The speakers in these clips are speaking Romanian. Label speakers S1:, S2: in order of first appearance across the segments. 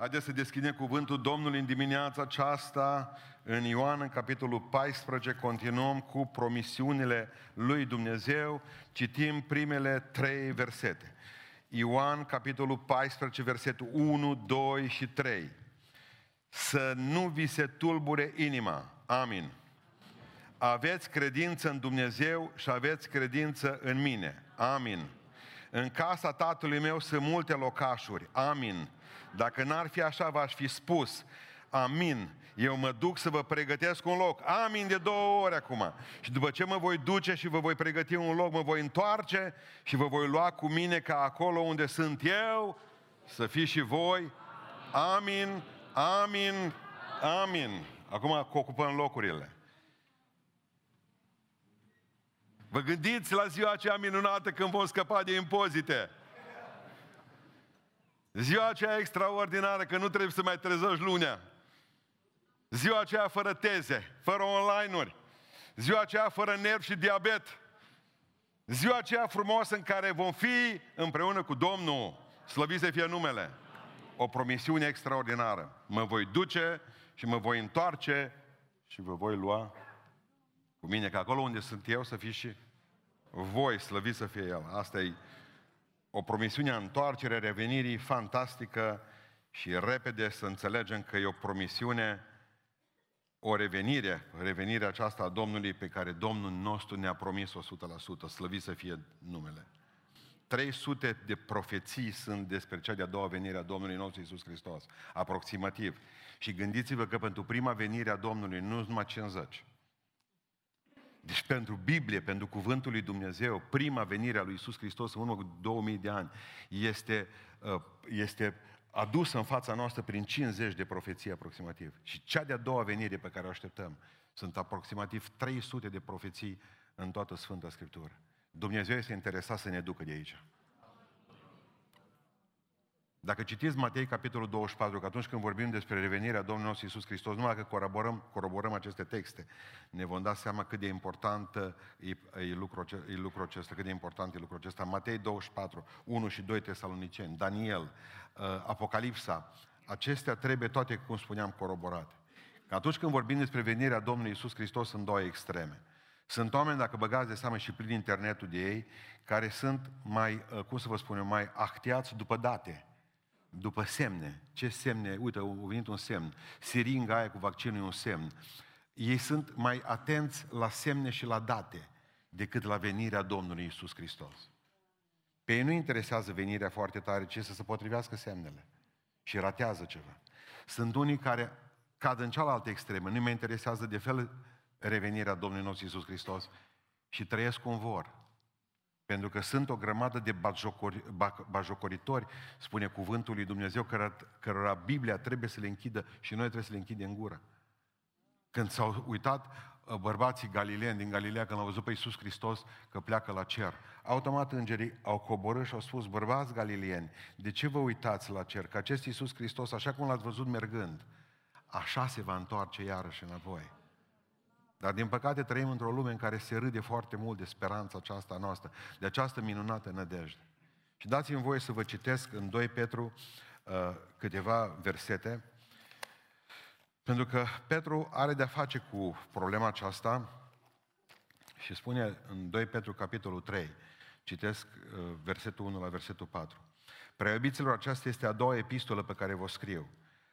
S1: Haideți să deschidem cuvântul Domnului în dimineața aceasta, în Ioan, în capitolul 14, continuăm cu promisiunile lui Dumnezeu, citim primele trei versete. Ioan, capitolul 14, versetul 1, 2 și 3. Să nu vi se tulbure inima. Amin. Aveți credință în Dumnezeu și aveți credință în mine. Amin. În casa tatălui meu sunt multe locașuri. Amin. Dacă n-ar fi așa, v-aș fi spus. Amin. Eu mă duc să vă pregătesc un loc. Amin de două ori acum. Și după ce mă voi duce și vă voi pregăti un loc, mă voi întoarce și vă voi lua cu mine ca acolo unde sunt eu, să fiți și voi. Amin, amin, amin. Acum ocupăm locurile. Vă gândiți la ziua aceea minunată când vom scăpa de impozite. Ziua aceea extraordinară, că nu trebuie să mai trezești lunea. Ziua aceea fără teze, fără online-uri. Ziua aceea fără nervi și diabet. Ziua aceea frumoasă în care vom fi împreună cu Domnul. Slăvit să fie numele. O promisiune extraordinară. Mă voi duce și mă voi întoarce și vă voi lua cu mine, că acolo unde sunt eu să fiți și voi, slăvit să fie El. Asta e o promisiune a întoarcerii, revenirii fantastică și repede să înțelegem că e o promisiune, o revenire, revenirea aceasta a Domnului pe care Domnul nostru ne-a promis 100%, slăvit să fie numele. 300 de profeții sunt despre cea de-a doua venire a Domnului nostru Iisus Hristos, aproximativ. Și gândiți-vă că pentru prima venire a Domnului nu numai 50, deci pentru Biblie, pentru Cuvântul lui Dumnezeu, prima venire a lui Isus Hristos în urmă cu 2000 de ani este, uh, este adusă în fața noastră prin 50 de profeții aproximativ. Și cea de-a doua venire pe care o așteptăm sunt aproximativ 300 de profeții în toată Sfânta Scriptură. Dumnezeu este interesat să ne ducă de aici. Dacă citiți Matei, capitolul 24, că atunci când vorbim despre revenirea Domnului nostru Iisus Hristos, numai că coroborăm, coroborăm aceste texte, ne vom da seama cât de important e, e, lucrul, e lucrul acesta, cât de important e lucrul acesta. Matei 24, 1 și 2 Tesaloniceni, Daniel, uh, Apocalipsa, acestea trebuie toate, cum spuneam, coroborate. Că atunci când vorbim despre venirea Domnului Iisus Hristos, sunt două extreme. Sunt oameni, dacă băgați de seamă și prin internetul de ei, care sunt mai, uh, cum să vă spun eu, mai actiați după date după semne. Ce semne? Uite, a venit un semn. Siringa aia cu vaccinul e un semn. Ei sunt mai atenți la semne și la date decât la venirea Domnului Isus Hristos. Pe ei nu interesează venirea foarte tare, ci să se potrivească semnele. Și ratează ceva. Sunt unii care cad în cealaltă extremă. Nu mai interesează de fel revenirea Domnului nostru Isus Hristos și trăiesc cum vor. Pentru că sunt o grămadă de bajocoritori, spune cuvântul lui Dumnezeu, cărora Biblia trebuie să le închidă și noi trebuie să le închidem în gură. Când s-au uitat uh, bărbații galileeni din Galileea, când au văzut pe Iisus Hristos că pleacă la cer, automat îngerii au coborât și au spus, bărbați galileeni, de ce vă uitați la cer? Că acest Iisus Hristos, așa cum l-ați văzut mergând, așa se va întoarce iarăși înapoi. Dar din păcate trăim într-o lume în care se râde foarte mult de speranța aceasta noastră, de această minunată nădejde. Și dați-mi voie să vă citesc în 2 Petru uh, câteva versete, pentru că Petru are de-a face cu problema aceasta și spune în 2 Petru capitolul 3, citesc uh, versetul 1 la versetul 4. Preobiților, aceasta este a doua epistolă pe care vă scriu.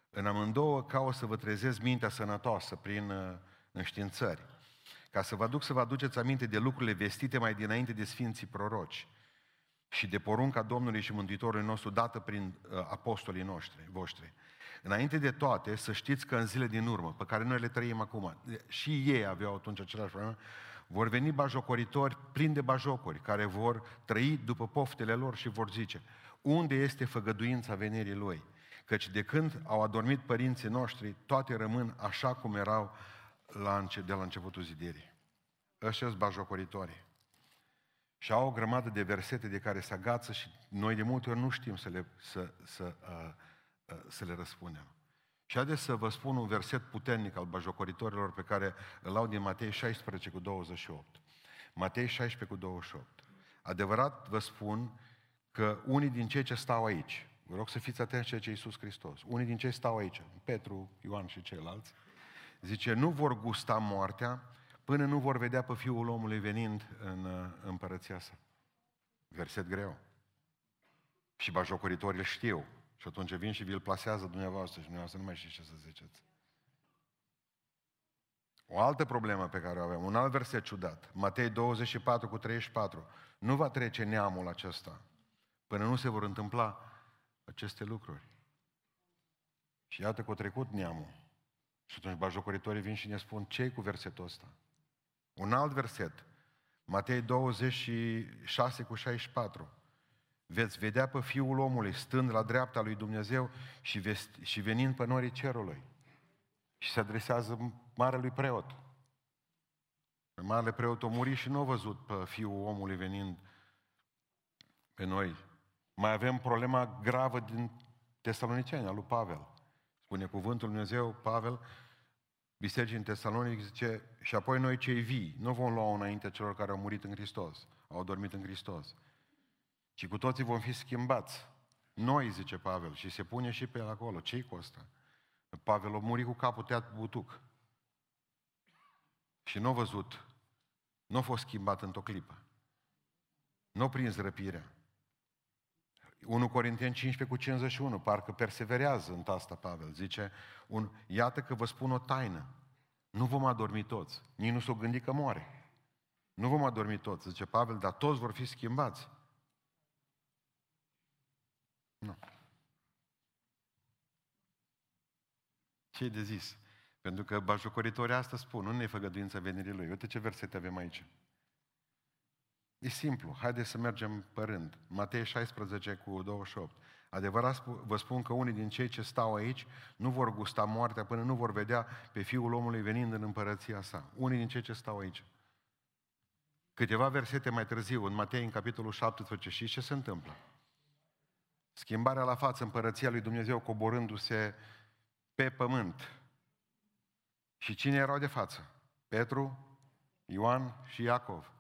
S1: În amândouă caut să vă trezesc mintea sănătoasă prin uh, înștiințări, ca să vă aduc să vă aduceți aminte de lucrurile vestite mai dinainte de Sfinții Proroci și de porunca Domnului și Mântuitorului nostru dată prin uh, apostolii noștri, voștri. Înainte de toate, să știți că în zile din urmă, pe care noi le trăim acum, și ei aveau atunci același problemă, vor veni bajocoritori plini de bajocuri, care vor trăi după poftele lor și vor zice, unde este făgăduința venirii Lui? Căci de când au adormit părinții noștri, toate rămân așa cum erau la înce- de la începutul zidirii. Ăștia sunt bajocoritorii. Și au o grămadă de versete de care se agață și noi de multe ori nu știm să le, să, să, uh, uh, să le răspundem. Și haideți să vă spun un verset puternic al bajocoritorilor pe care îl au din Matei 16 cu 28. Matei 16 cu 28. Adevărat vă spun că unii din cei ce stau aici, Vă rog să fiți atenți ceea ce Iisus Hristos. Unii din cei stau aici, Petru, Ioan și ceilalți, zice, nu vor gusta moartea până nu vor vedea pe Fiul omului venind în uh, împărăția sa. Verset greu. Și bajocoritorii știu. Și atunci vin și vi-l plasează dumneavoastră și dumneavoastră nu mai știți ce să ziceți. O altă problemă pe care o avem, un alt verset ciudat, Matei 24 cu 34. Nu va trece neamul acesta până nu se vor întâmpla aceste lucruri. Și iată că a trecut neamul. Și atunci bajocoritorii vin și ne spun ce cu versetul ăsta? Un alt verset, Matei 26 cu 64. Veți vedea pe Fiul omului stând la dreapta lui Dumnezeu și, vesti, și venind pe norii cerului. Și se adresează marelui preot. Marele preot a murit și nu a văzut pe Fiul omului venind pe noi. Mai avem problema gravă din Tesaloniceni, a lui Pavel. Spune cuvântul Dumnezeu, Pavel, bisericii în Tesalonic, zice, și apoi noi cei vii, nu vom lua înainte celor care au murit în Hristos, au dormit în Hristos, ci cu toții vom fi schimbați. Noi, zice Pavel, și se pune și pe el acolo, ce-i cu asta? Pavel a murit cu capul tăiat butuc. Și nu a văzut, nu a fost schimbat într-o clipă. Nu a prins răpirea. 1 Corinteni 15 cu 51, parcă perseverează în asta Pavel. Zice, un, iată că vă spun o taină. Nu vom adormi toți. Nici nu s-o gândi că moare. Nu vom adormi toți, zice Pavel, dar toți vor fi schimbați. Nu. ce de zis? Pentru că bajocoritorii asta spun, nu ne făgăduință venirii lui. Uite ce versete avem aici. E simplu, haideți să mergem pe rând. Matei 16 cu 28. Adevărat vă spun că unii din cei ce stau aici nu vor gusta moartea până nu vor vedea pe Fiul omului venind în împărăția sa. Unii din cei ce stau aici. Câteva versete mai târziu, în Matei, în capitolul 17, și ce se întâmplă? Schimbarea la față, împărăția lui Dumnezeu coborându-se pe pământ. Și cine erau de față? Petru, Ioan și Iacov.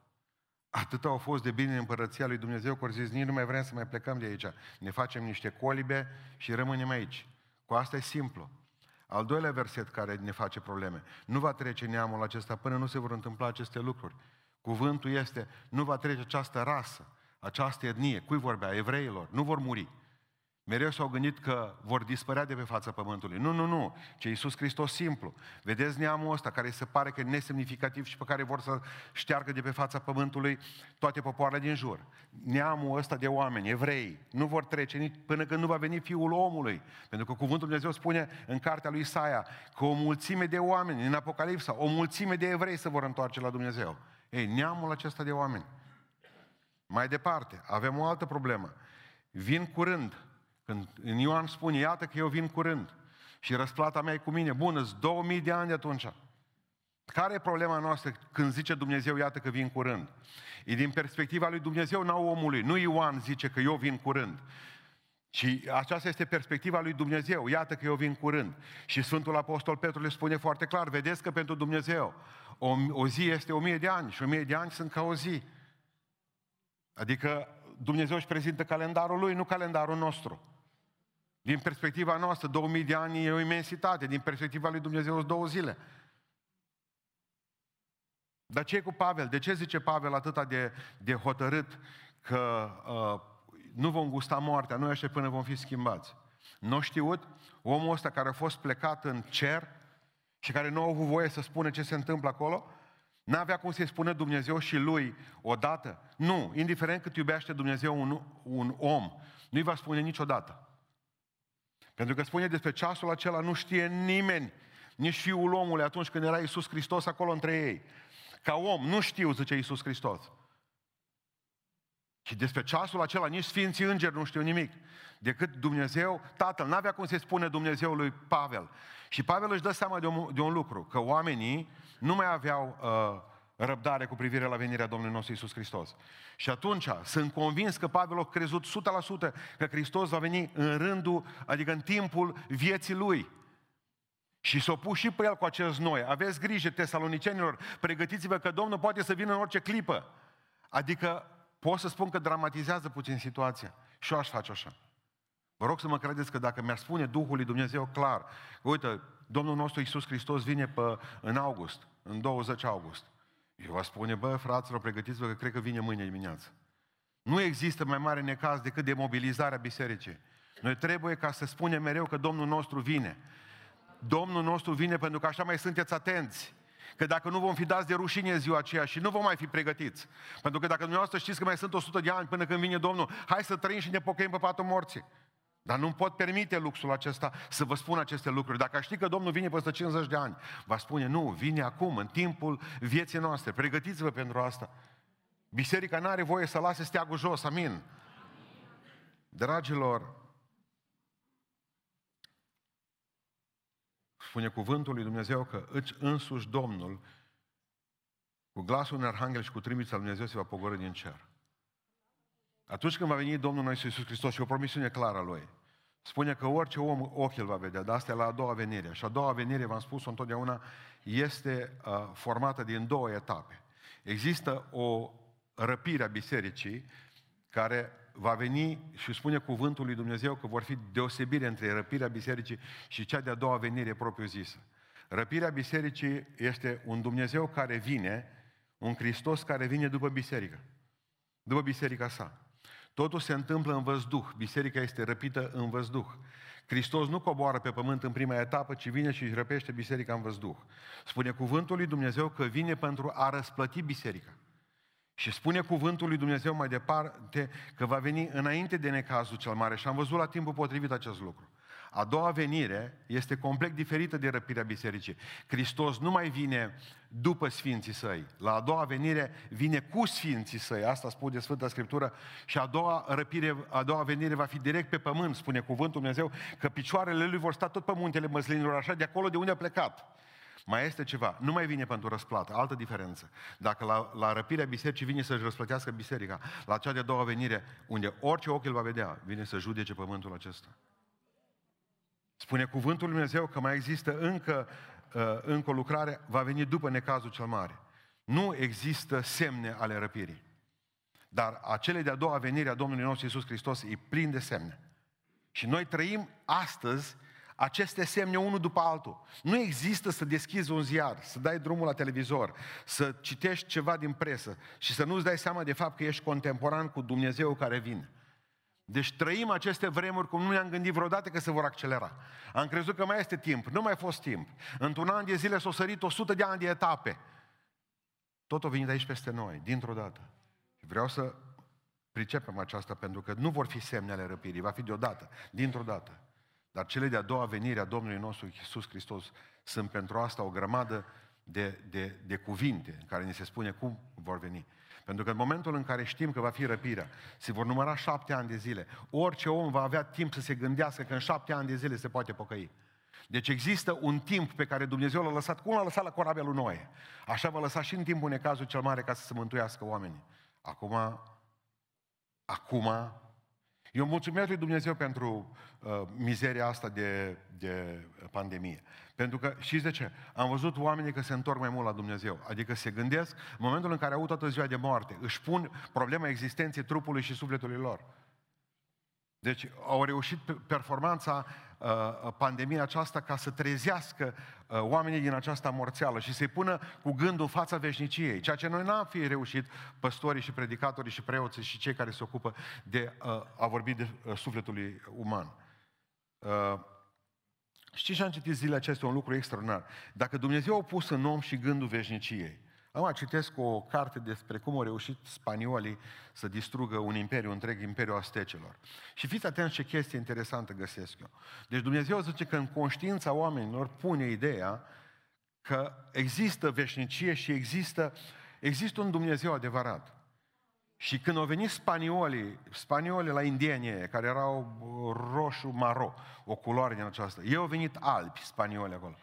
S1: Atât au fost de bine în împărăția lui Dumnezeu că au zis, nici nu mai vrem să mai plecăm de aici. Ne facem niște colibe și rămânem aici. Cu asta e simplu. Al doilea verset care ne face probleme. Nu va trece neamul acesta până nu se vor întâmpla aceste lucruri. Cuvântul este, nu va trece această rasă, această etnie. Cui vorbea? Evreilor. Nu vor muri. Mereu s-au gândit că vor dispărea de pe fața pământului. Nu, nu, nu. Ce Iisus Hristos simplu. Vedeți neamul ăsta care se pare că e nesemnificativ și pe care vor să șteargă de pe fața pământului toate popoarele din jur. Neamul ăsta de oameni, evrei, nu vor trece nici până când nu va veni Fiul omului. Pentru că Cuvântul Dumnezeu spune în cartea lui Isaia că o mulțime de oameni, în Apocalipsa, o mulțime de evrei se vor întoarce la Dumnezeu. Ei, neamul acesta de oameni. Mai departe, avem o altă problemă. Vin curând când în Ioan spune, iată că eu vin curând și răsplata mea e cu mine. Bună, îți 2000 de ani de atunci. Care e problema noastră când zice Dumnezeu, iată că vin curând? E din perspectiva lui Dumnezeu, nu omului. Nu Ioan zice că eu vin curând. Și aceasta este perspectiva lui Dumnezeu. Iată că eu vin curând. Și Sfântul Apostol Petru le spune foarte clar, vedeți că pentru Dumnezeu o, o zi este o mie de ani și o mie de ani sunt ca o zi. Adică Dumnezeu își prezintă calendarul lui, nu calendarul nostru. Din perspectiva noastră, 2000 de ani e o imensitate. Din perspectiva lui Dumnezeu, sunt două zile. Dar ce e cu Pavel? De ce zice Pavel atâta de, de hotărât că uh, nu vom gusta moartea, noi așa până vom fi schimbați? Nu știut omul ăsta care a fost plecat în cer și care nu a avut voie să spună ce se întâmplă acolo? N-avea cum să-i spună Dumnezeu și lui odată? Nu, indiferent cât iubește Dumnezeu un, un om, nu-i va spune niciodată. Pentru că spune despre ceasul acela nu știe nimeni, nici Fiul omului atunci când era Iisus Hristos acolo între ei. Ca om, nu știu, zice Iisus Hristos. Și despre ceasul acela nici Sfinții Îngeri nu știu nimic. Decât Dumnezeu, Tatăl. N-avea cum să-i spune Dumnezeu lui Pavel. Și Pavel își dă seama de un, de un lucru, că oamenii nu mai aveau uh, răbdare cu privire la venirea Domnului nostru Isus Hristos. Și atunci sunt convins că Pavel a crezut 100% că Hristos va veni în rândul, adică în timpul vieții lui. Și s-a pus și pe el cu acest noi. Aveți grijă, tesalonicenilor, pregătiți-vă că Domnul poate să vină în orice clipă. Adică pot să spun că dramatizează puțin situația. Și eu aș face așa. Vă rog să mă credeți că dacă mi-ar spune Duhul lui Dumnezeu clar, că uite, Domnul nostru Iisus Hristos vine pe, în august, în 20 august. Eu vă spune, bă, fraților, pregătiți-vă că cred că vine mâine dimineață. Nu există mai mare necaz decât demobilizarea bisericii. Noi trebuie ca să spunem mereu că Domnul nostru vine. Domnul nostru vine pentru că așa mai sunteți atenți. Că dacă nu vom fi dați de rușine ziua aceea și nu vom mai fi pregătiți. Pentru că dacă dumneavoastră știți că mai sunt 100 de ani până când vine Domnul, hai să trăim și ne pocăim pe patul morții. Dar nu pot permite luxul acesta să vă spun aceste lucruri. Dacă știi că Domnul vine peste 50 de ani, va spune, nu, vine acum, în timpul vieții noastre. Pregătiți-vă pentru asta. Biserica nu are voie să lase steagul jos, amin. Dragilor, spune cuvântul lui Dumnezeu că îți însuși Domnul, cu glasul unui arhanghel și cu trimița lui Dumnezeu se va pogorâ din cer. Atunci când va veni Domnul nostru Iisus Hristos și o promisiune clară a Lui, spune că orice om ochi îl va vedea, dar asta e la a doua venire. Și a doua venire, v-am spus-o întotdeauna, este uh, formată din două etape. Există o răpire a bisericii care va veni și spune cuvântul lui Dumnezeu că vor fi deosebire între răpirea bisericii și cea de-a doua venire propriu-zisă. Răpirea bisericii este un Dumnezeu care vine, un Hristos care vine după biserică, după biserica sa. Totul se întâmplă în văzduh. Biserica este răpită în văzduh. Hristos nu coboară pe pământ în prima etapă, ci vine și își răpește biserica în văzduh. Spune cuvântul lui Dumnezeu că vine pentru a răsplăti biserica. Și spune cuvântul lui Dumnezeu mai departe că va veni înainte de necazul cel mare. Și am văzut la timpul potrivit acest lucru. A doua venire este complet diferită de răpirea bisericii. Hristos nu mai vine după Sfinții Săi. La a doua venire vine cu Sfinții Săi. Asta spune Sfânta Scriptură. Și a doua, răpire, a doua venire va fi direct pe pământ, spune cuvântul Dumnezeu, că picioarele Lui vor sta tot pe muntele măslinilor, așa de acolo de unde a plecat. Mai este ceva, nu mai vine pentru răsplată, altă diferență. Dacă la, la răpirea bisericii vine să-și răsplătească biserica, la cea de-a doua venire, unde orice ochi îl va vedea, vine să judece pământul acesta. Spune cuvântul Lui Dumnezeu că mai există încă, uh, încă o lucrare, va veni după necazul cel mare. Nu există semne ale răpirii. Dar acele de-a doua venire a Domnului nostru Iisus Hristos e plin de semne. Și noi trăim astăzi aceste semne unul după altul. Nu există să deschizi un ziar, să dai drumul la televizor, să citești ceva din presă și să nu-ți dai seama de fapt că ești contemporan cu Dumnezeu care vine. Deci trăim aceste vremuri cum nu ne-am gândit vreodată că se vor accelera. Am crezut că mai este timp. Nu mai fost timp. Într-un an de zile s-au sărit 100 de ani de etape. Tot o venit aici peste noi, dintr-o dată. Și vreau să pricepem aceasta pentru că nu vor fi semne ale răpirii, va fi deodată, dintr-o dată. Dar cele de-a doua venire a Domnului nostru Iisus Hristos sunt pentru asta o grămadă de, de, de cuvinte în care ni se spune cum vor veni. Pentru că în momentul în care știm că va fi răpirea, se vor număra șapte ani de zile, orice om va avea timp să se gândească că în șapte ani de zile se poate pocăi. Deci există un timp pe care Dumnezeu l-a lăsat, cum l-a lăsat la corabia lui Noe. Așa va lăsa și în timpul necazul cel mare ca să se mântuiască oamenii. Acum, acum, eu mulțumesc lui Dumnezeu pentru uh, mizeria asta de, de pandemie. Pentru că, știți de ce? Am văzut oamenii că se întorc mai mult la Dumnezeu. Adică se gândesc, în momentul în care au toată ziua de moarte, își pun problema existenței trupului și sufletului lor. Deci au reușit performanța, uh, pandemia aceasta ca să trezească uh, oamenii din această morțeală și să-i pună cu gândul în fața veșniciei. Ceea ce noi n-am fi reușit, păstorii și predicatorii și preoții și cei care se ocupă de uh, a vorbi de sufletului uman. Știți ce am citit zilele acestea? Un lucru extraordinar. Dacă Dumnezeu a pus în om și gândul veșniciei, Acum citesc o carte despre cum au reușit spaniolii să distrugă un imperiu întreg, imperiul astecelor. Și fiți atenți ce chestie interesantă găsesc eu. Deci Dumnezeu zice că în conștiința oamenilor pune ideea că există veșnicie și există, există un Dumnezeu adevărat. Și când au venit spaniolii, spaniolii la indienie, care erau roșu-maro, o culoare din aceasta, ei au venit albi, spanioli acolo.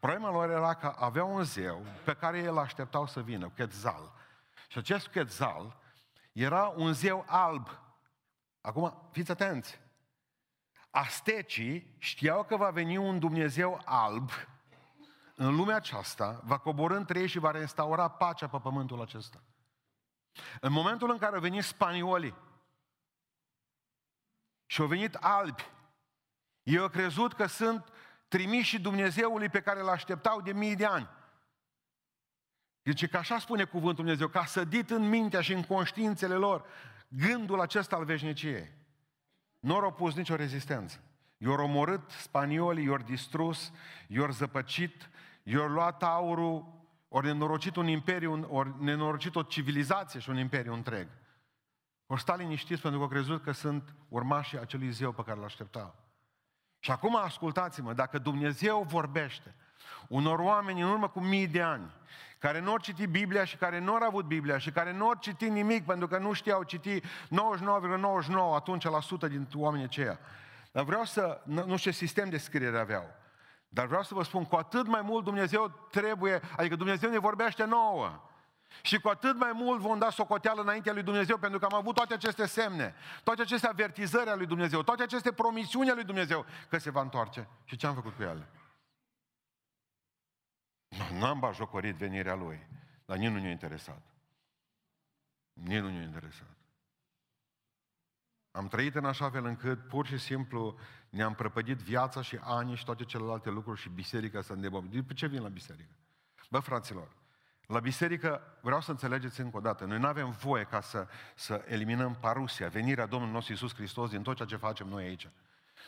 S1: Problema lor era că aveau un zeu pe care el așteptau să vină, Quetzal. Și acest Quetzal era un zeu alb. Acum, fiți atenți. Astecii știau că va veni un Dumnezeu alb în lumea aceasta, va coborâ între ei și va restaura pacea pe pământul acesta. În momentul în care au venit spaniolii și au venit albi Ei au crezut că sunt trimiși Dumnezeului pe care îl așteptau de mii de ani. Deci că așa spune cuvântul Dumnezeu, că a sădit în mintea și în conștiințele lor gândul acesta al veșniciei. Nu au pus nicio rezistență. I-au omorât spaniolii, i-au distrus, i-au zăpăcit, i-au luat aurul, ori nenorocit un imperiu, ori nenorocit o civilizație și un imperiu întreg. Ori sta liniștiți pentru că au crezut că sunt urmașii acelui zeu pe care îl așteptau. Și acum ascultați-mă, dacă Dumnezeu vorbește unor oameni în urmă cu mii de ani, care nu au citit Biblia și care nu au avut Biblia și care nu au citit nimic pentru că nu știau citi 99,99 atunci la sută din oamenii aceia. Dar vreau să, nu știu ce sistem de scriere aveau, dar vreau să vă spun, cu atât mai mult Dumnezeu trebuie, adică Dumnezeu ne vorbește nouă. Și cu atât mai mult vom da socoteală înaintea lui Dumnezeu, pentru că am avut toate aceste semne, toate aceste avertizări ale lui Dumnezeu, toate aceste promisiuni ale lui Dumnezeu că se va întoarce. Și ce am făcut cu ele? Nu am bajocorit venirea lui, dar nici nu ne-a interesat. Nici nu ne-a interesat. Am trăit în așa fel încât pur și simplu ne-am prăpădit viața și ani și toate celelalte lucruri și biserica să îndemă. De ce vin la biserică? Bă, fraților, la biserică vreau să înțelegeți încă o dată, noi nu avem voie ca să, să eliminăm parusia, venirea Domnului nostru Iisus Hristos din tot ceea ce facem noi aici.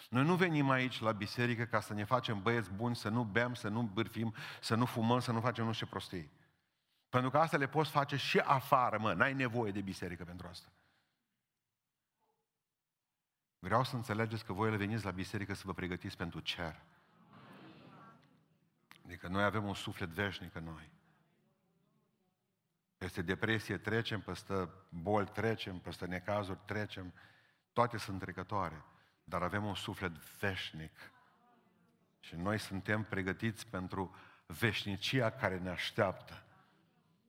S1: Noi nu venim aici la biserică ca să ne facem băieți buni, să nu bem, să nu bârfim, să nu fumăm, să nu facem nu știu ce prostii. Pentru că asta le poți face și afară, mă, n-ai nevoie de biserică pentru asta. Vreau să înțelegeți că voi le veniți la biserică să vă pregătiți pentru cer. Adică noi avem un suflet veșnic în noi. Peste depresie trecem, peste boli trecem, peste necazuri trecem, toate sunt trecătoare, dar avem un suflet veșnic. Și noi suntem pregătiți pentru veșnicia care ne așteaptă.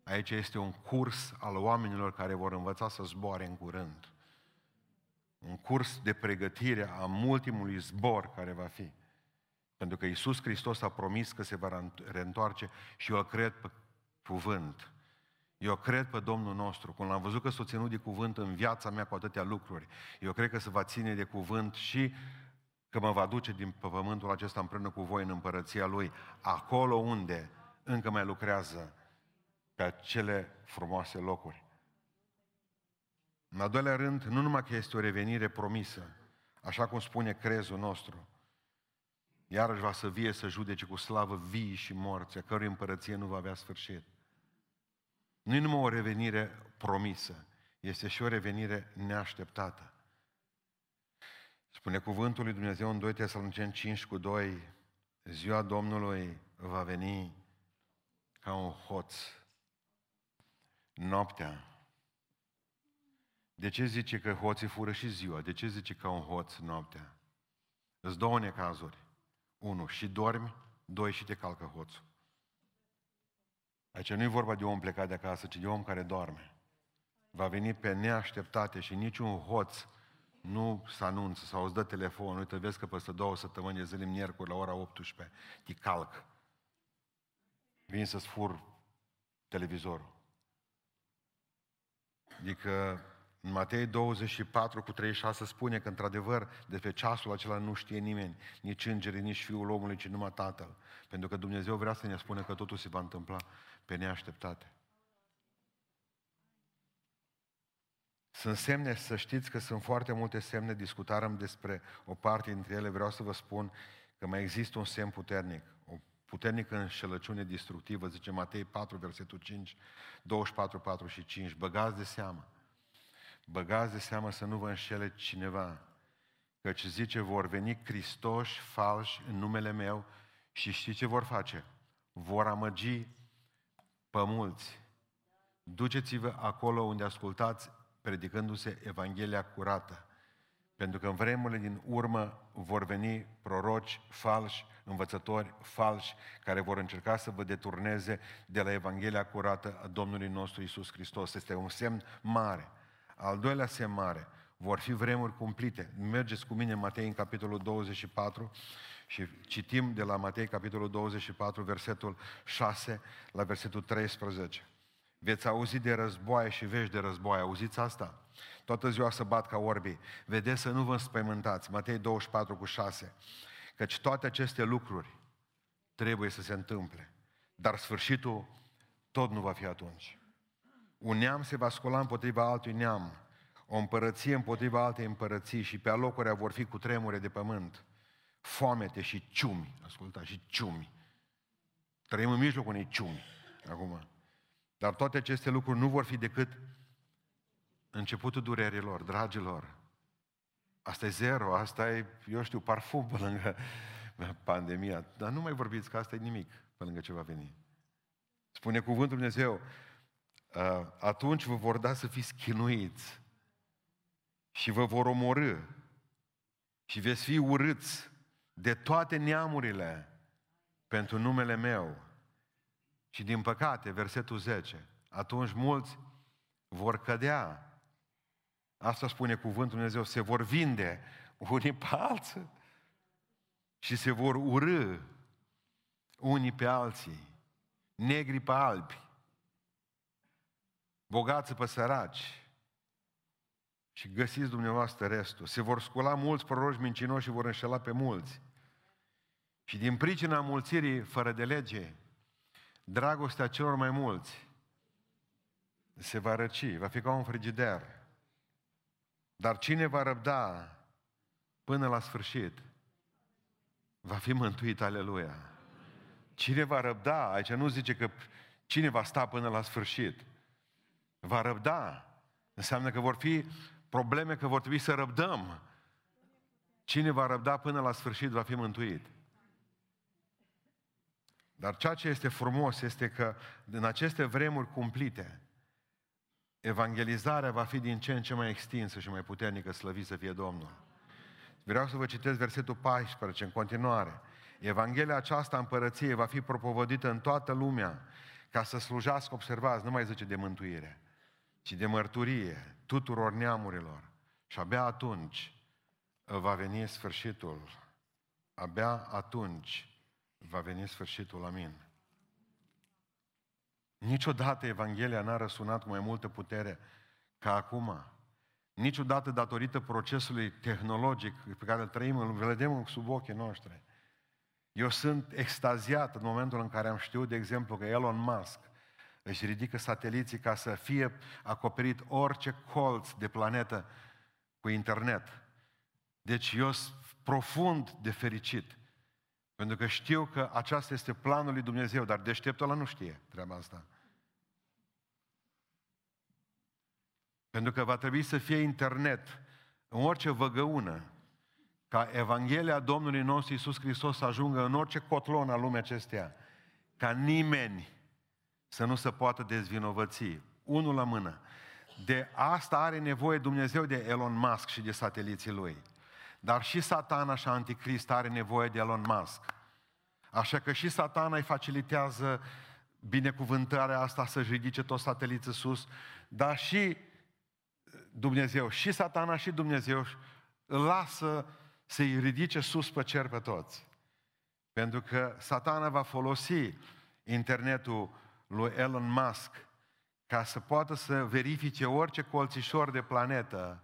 S1: Aici este un curs al oamenilor care vor învăța să zboare în curând. Un curs de pregătire a ultimului zbor care va fi. Pentru că Iisus Hristos a promis că se va reîntoarce și eu cred pe cuvânt. Eu cred pe Domnul nostru. Când l-am văzut că s-a ținut de cuvânt în viața mea cu atâtea lucruri, eu cred că se va ține de cuvânt și că mă va duce din pe pământul acesta împreună cu voi în împărăția Lui, acolo unde încă mai lucrează pe acele frumoase locuri. În al doilea rând, nu numai că este o revenire promisă, așa cum spune crezul nostru, iarăși va să vie să judece cu slavă vii și morți, a cărui împărăție nu va avea sfârșit. Nu e numai o revenire promisă, este și o revenire neașteptată. Spune cuvântul lui Dumnezeu în 2 Tesaloniceni 5 cu 2, ziua Domnului va veni ca un hoț. Noaptea. De ce zice că hoții fură și ziua? De ce zice ca un hoț noaptea? Îți două necazuri. Unu, și dormi, doi, și te calcă hoțul. Aici nu e vorba de om plecat de acasă, ci de om care doarme. Va veni pe neașteptate și niciun hoț nu se anunță sau îți dă telefon, uite, vezi că peste două săptămâni de zile, miercuri, la ora 18, te calc. Vin să-ți fur televizorul. Adică în Matei 24 cu 36 spune că într-adevăr despre ceasul acela nu știe nimeni, nici îngerii, nici Fiul omului, ci numai Tatăl. Pentru că Dumnezeu vrea să ne spună că totul se va întâmpla pe neașteptate. Sunt semne, să știți că sunt foarte multe semne, discutarăm despre o parte dintre ele, vreau să vă spun că mai există un semn puternic, o puternică înșelăciune destructivă, zice Matei 4, versetul 5, 24, 4 și 5, băgați de seamă, băgați de seamă să nu vă înșele cineva, căci zice, vor veni cristoși falși în numele meu și știți ce vor face? Vor amăgi pe mulți. Duceți-vă acolo unde ascultați predicându-se Evanghelia curată. Pentru că în vremurile din urmă vor veni proroci falși, învățători falși, care vor încerca să vă deturneze de la Evanghelia curată a Domnului nostru Isus Hristos. Este un semn mare. Al doilea semn mare, vor fi vremuri cumplite. Mergeți cu mine în Matei în capitolul 24 și citim de la Matei, capitolul 24, versetul 6 la versetul 13. Veți auzi de războaie și vești de războaie. Auziți asta? Toată ziua să bat ca orbii. Vedeți să nu vă înspăimântați. Matei 24 cu 6. Căci toate aceste lucruri trebuie să se întâmple. Dar sfârșitul tot nu va fi atunci. Un neam se va scola împotriva altui neam, o împărăție împotriva altei împărății și pe alocurile vor fi cu tremure de pământ, foamete și ciumi, asculta, și ciumi. Trăim în mijlocul unei ciumi, acum. Dar toate aceste lucruri nu vor fi decât începutul durerilor, dragilor. Asta e zero, asta e, eu știu, parfum pe lângă pandemia. Dar nu mai vorbiți că asta e nimic pe lângă ce va veni. Spune cuvântul Dumnezeu, atunci vă vor da să fiți chinuiți și vă vor omorâ și veți fi urâți de toate neamurile pentru numele meu. Și din păcate, versetul 10, atunci mulți vor cădea. Asta spune cuvântul Dumnezeu, se vor vinde unii pe alții și se vor urâ unii pe alții, negri pe albi, bogați pe săraci. Și găsiți dumneavoastră restul. Se vor scula mulți proroși mincinoși și vor înșela pe mulți. Și din pricina mulțirii fără de lege, dragostea celor mai mulți se va răci, va fi ca un frigider. Dar cine va răbda până la sfârșit, va fi mântuit, aleluia. Cine va răbda, aici nu zice că cine va sta până la sfârșit, va răbda. Înseamnă că vor fi probleme, că vor trebui să răbdăm. Cine va răbda până la sfârșit va fi mântuit. Dar ceea ce este frumos este că în aceste vremuri cumplite, evangelizarea va fi din ce în ce mai extinsă și mai puternică, slăvit să fie Domnul. Vreau să vă citesc versetul 14 în continuare. Evanghelia aceasta împărăției va fi propovădită în toată lumea ca să slujească, observați, nu mai zice de mântuire, ci de mărturie tuturor neamurilor. Și abia atunci va veni sfârșitul. Abia atunci va veni sfârșitul. Amin. Niciodată Evanghelia n-a răsunat cu mai multă putere ca acum. Niciodată datorită procesului tehnologic pe care îl trăim, îl vedem sub ochii noștri. Eu sunt extaziat în momentul în care am știut, de exemplu, că Elon Musk își ridică sateliții ca să fie acoperit orice colț de planetă cu internet. Deci eu sunt profund de fericit. Pentru că știu că aceasta este planul lui Dumnezeu, dar deșteptul ăla nu știe treaba asta. Pentru că va trebui să fie internet în orice văgăună, ca Evanghelia Domnului nostru Iisus Hristos să ajungă în orice cotlon al lumii acesteia, ca nimeni să nu se poată dezvinovăți. Unul la mână. De asta are nevoie Dumnezeu de Elon Musk și de sateliții lui. Dar și satana și anticrist are nevoie de Elon Musk. Așa că și satana îi facilitează binecuvântarea asta să-și ridice toți sateliții sus, dar și Dumnezeu, și satana și Dumnezeu îl lasă să-i ridice sus pe cer pe toți. Pentru că satana va folosi internetul lui Elon Musk ca să poată să verifice orice colțișor de planetă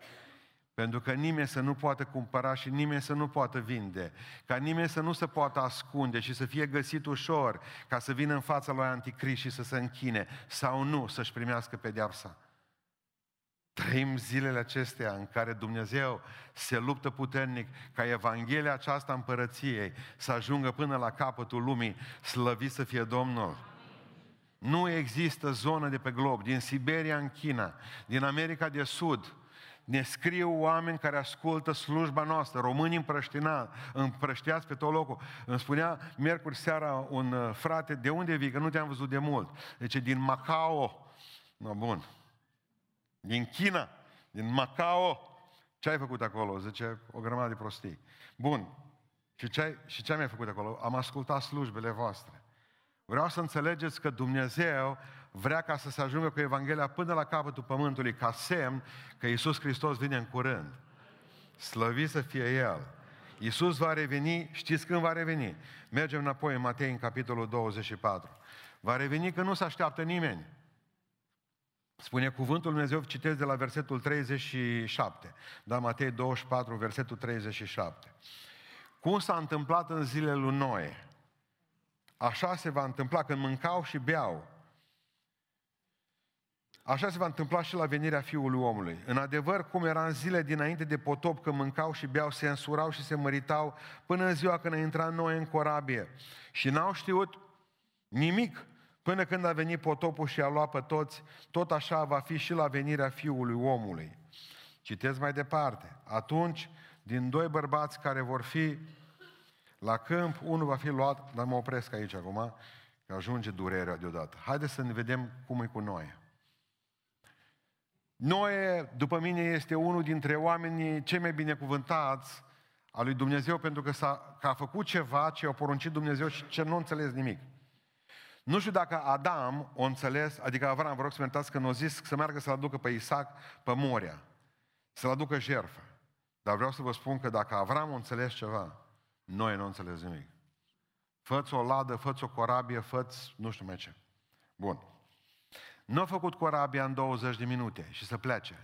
S1: pentru că nimeni să nu poată cumpăra și nimeni să nu poată vinde. Ca nimeni să nu se poată ascunde și să fie găsit ușor ca să vină în fața lui Anticrist și să se închine sau nu să-și primească pedeapsa. Trăim zilele acestea în care Dumnezeu se luptă puternic ca Evanghelia aceasta împărăției să ajungă până la capătul lumii, slăvit să fie Domnul. Nu există zonă de pe glob, din Siberia în China, din America de Sud, ne scriu oameni care ascultă slujba noastră, români împrăștiați pe tot locul. Îmi spunea miercuri seara un uh, frate, de unde vii? Că nu te-am văzut de mult. Deci din Macao. No, bun. Din China, din Macao. Ce ai făcut acolo? Zice, o grămadă de prostii. Bun. Și ce, ai, și ce am mai făcut acolo? Am ascultat slujbele voastre. Vreau să înțelegeți că Dumnezeu vrea ca să se ajungă cu Evanghelia până la capătul pământului, ca semn că Iisus Hristos vine în curând. Slăvit să fie El. Iisus va reveni, știți când va reveni? Mergem înapoi în Matei, în capitolul 24. Va reveni că nu se așteaptă nimeni. Spune cuvântul Lui Dumnezeu, citesc de la versetul 37, da, Matei 24, versetul 37. Cum s-a întâmplat în zilele lui Noe? Așa se va întâmpla când mâncau și beau. Așa se va întâmpla și la venirea Fiului Omului. În adevăr, cum era în zile dinainte de potop, când mâncau și beau, se însurau și se măritau, până în ziua când a intrat noi în corabie. Și n-au știut nimic până când a venit potopul și a luat pe toți, tot așa va fi și la venirea Fiului Omului. Citesc mai departe. Atunci, din doi bărbați care vor fi la câmp, unul va fi luat, dar mă opresc aici acum, că ajunge durerea deodată. Haideți să ne vedem cum e cu noi. Noe, după mine, este unul dintre oamenii cei mai binecuvântați a lui Dumnezeu pentru că, s-a, că a făcut ceva ce a poruncit Dumnezeu și ce nu înțeles nimic. Nu știu dacă Adam o înțeles, adică Avram, vă rog să mă că nu a zis să meargă să-l aducă pe Isaac pe Moria, să-l aducă jertfă. Dar vreau să vă spun că dacă Avram o înțeles ceva, noi nu înțeles nimic. Făți o ladă, făți o corabie, făți nu știu mai ce. Bun. Nu a făcut corabia în 20 de minute și să plece.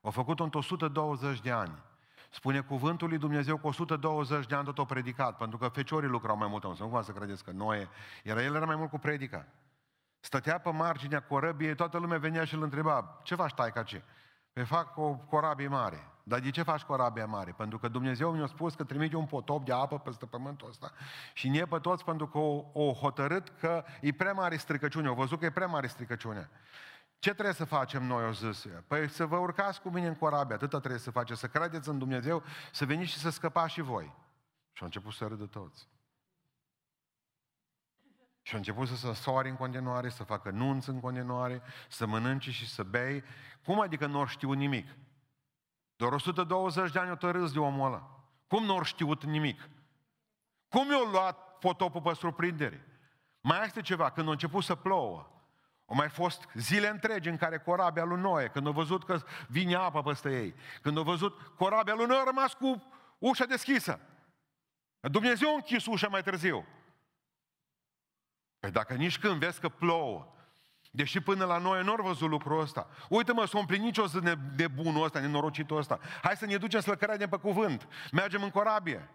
S1: A făcut-o în 120 de ani. Spune cuvântul lui Dumnezeu că 120 de ani tot o predicat, pentru că feciorii lucrau mai mult, nu vă să credeți că Noe, era, el era mai mult cu predica. Stătea pe marginea corăbiei, toată lumea venea și îl întreba, ce faci taica ce? Pe fac o corabie mare. Dar de ce faci corabia mare? Pentru că Dumnezeu mi-a spus că trimite un potop de apă peste pământul ăsta și ne pe toți pentru că o, o hotărât că e prea mare stricăciune. Au văzut că e prea mare stricăciune. Ce trebuie să facem noi, o zis? Păi să vă urcați cu mine în corabie, atâta trebuie să faceți, să credeți în Dumnezeu, să veniți și să scăpați și voi. Și au început să râdă toți. Și au început să se soare în continuare, să facă nunți în continuare, să mănânce și să bei. Cum adică nu știu nimic? Doar 120 de ani o tărâs de omul ăla. Cum nu au știut nimic? Cum i-au luat potopul pe surprindere? Mai este ceva, când a început să plouă, au mai fost zile întregi în care corabia lui Noe, când au văzut că vine apă peste ei, când au văzut corabia lui Noe a rămas cu ușa deschisă. Dumnezeu a închis ușa mai târziu. Păi dacă nici când vezi că plouă, deși până la noi nu au văzut lucrul ăsta, uite-mă, s-a împlinit o zi de bunul ăsta, nenorocitul ăsta, hai să ne ducem să-l credem pe cuvânt, mergem în corabie.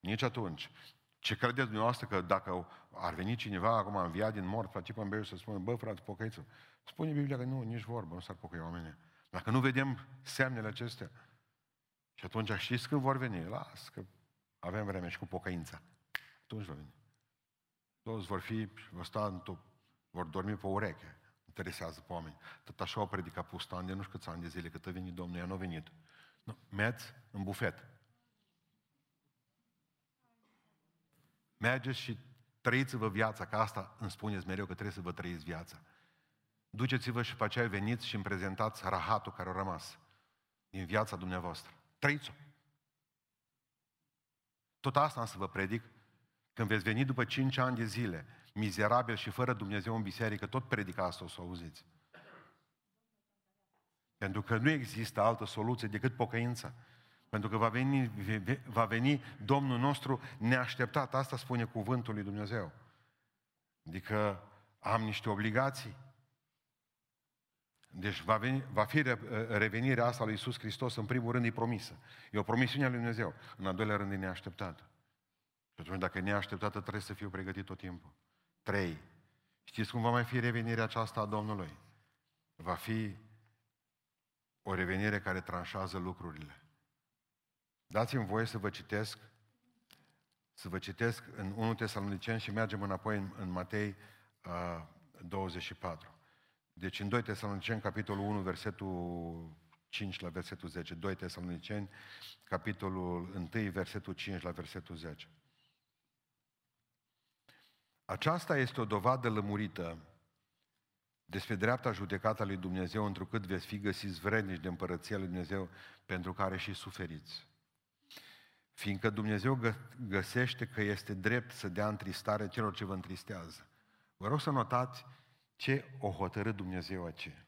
S1: Nici atunci. Ce credeți dumneavoastră că dacă ar veni cineva acum înviat din mort, frate pe să spună, bă, frate, pocăiță. Spune Biblia că nu, nici vorbă, nu s-ar pocăi oamenii. Dacă nu vedem semnele acestea, și atunci știți când vor veni? Las, că avem vreme și cu pocăința. Atunci vor veni. Toți vor fi, vor sta în top, vor dormi pe ureche. Interesează pe oameni. Tot așa au predicat pustan de nu știu câți ani de zile, cât a venit Domnul, ea nu a venit. Nu, merți în bufet. Mergeți și trăiți-vă viața, că asta îmi spuneți mereu că trebuie să vă trăiți viața. Duceți-vă și pe aceea veniți și îmi prezentați rahatul care a rămas din viața dumneavoastră. Trăiți-o. Tot asta am să vă predic când veți veni după cinci ani de zile, mizerabil și fără Dumnezeu în biserică, tot predica asta o să auziți. Pentru că nu există altă soluție decât pocăința. Pentru că va veni, va veni Domnul nostru neașteptat. Asta spune cuvântul lui Dumnezeu. Adică am niște obligații. Deci va, veni, va fi revenirea asta lui Iisus Hristos, în primul rând, e promisă. E o promisiune a lui Dumnezeu. În al doilea rând, e neașteptată. Și atunci, dacă e neașteptată, trebuie să fiu pregătit tot timpul. Trei. Știți cum va mai fi revenirea aceasta a Domnului? Va fi o revenire care tranșează lucrurile. Dați-mi voie să vă citesc, să vă citesc în 1 Tesaloniceni și mergem înapoi în, în Matei uh, 24. Deci în 2 Tesaloniceni, capitolul 1, versetul 5 la versetul 10. 2 Tesaloniceni, capitolul 1, versetul 5 la versetul 10. Aceasta este o dovadă lămurită despre dreapta judecată a lui Dumnezeu, întrucât veți fi găsiți vrednici de împărăția lui Dumnezeu pentru care și suferiți. Fiindcă Dumnezeu găsește că este drept să dea întristare celor ce vă întristează. Vă rog să notați ce o hotărât Dumnezeu aceea.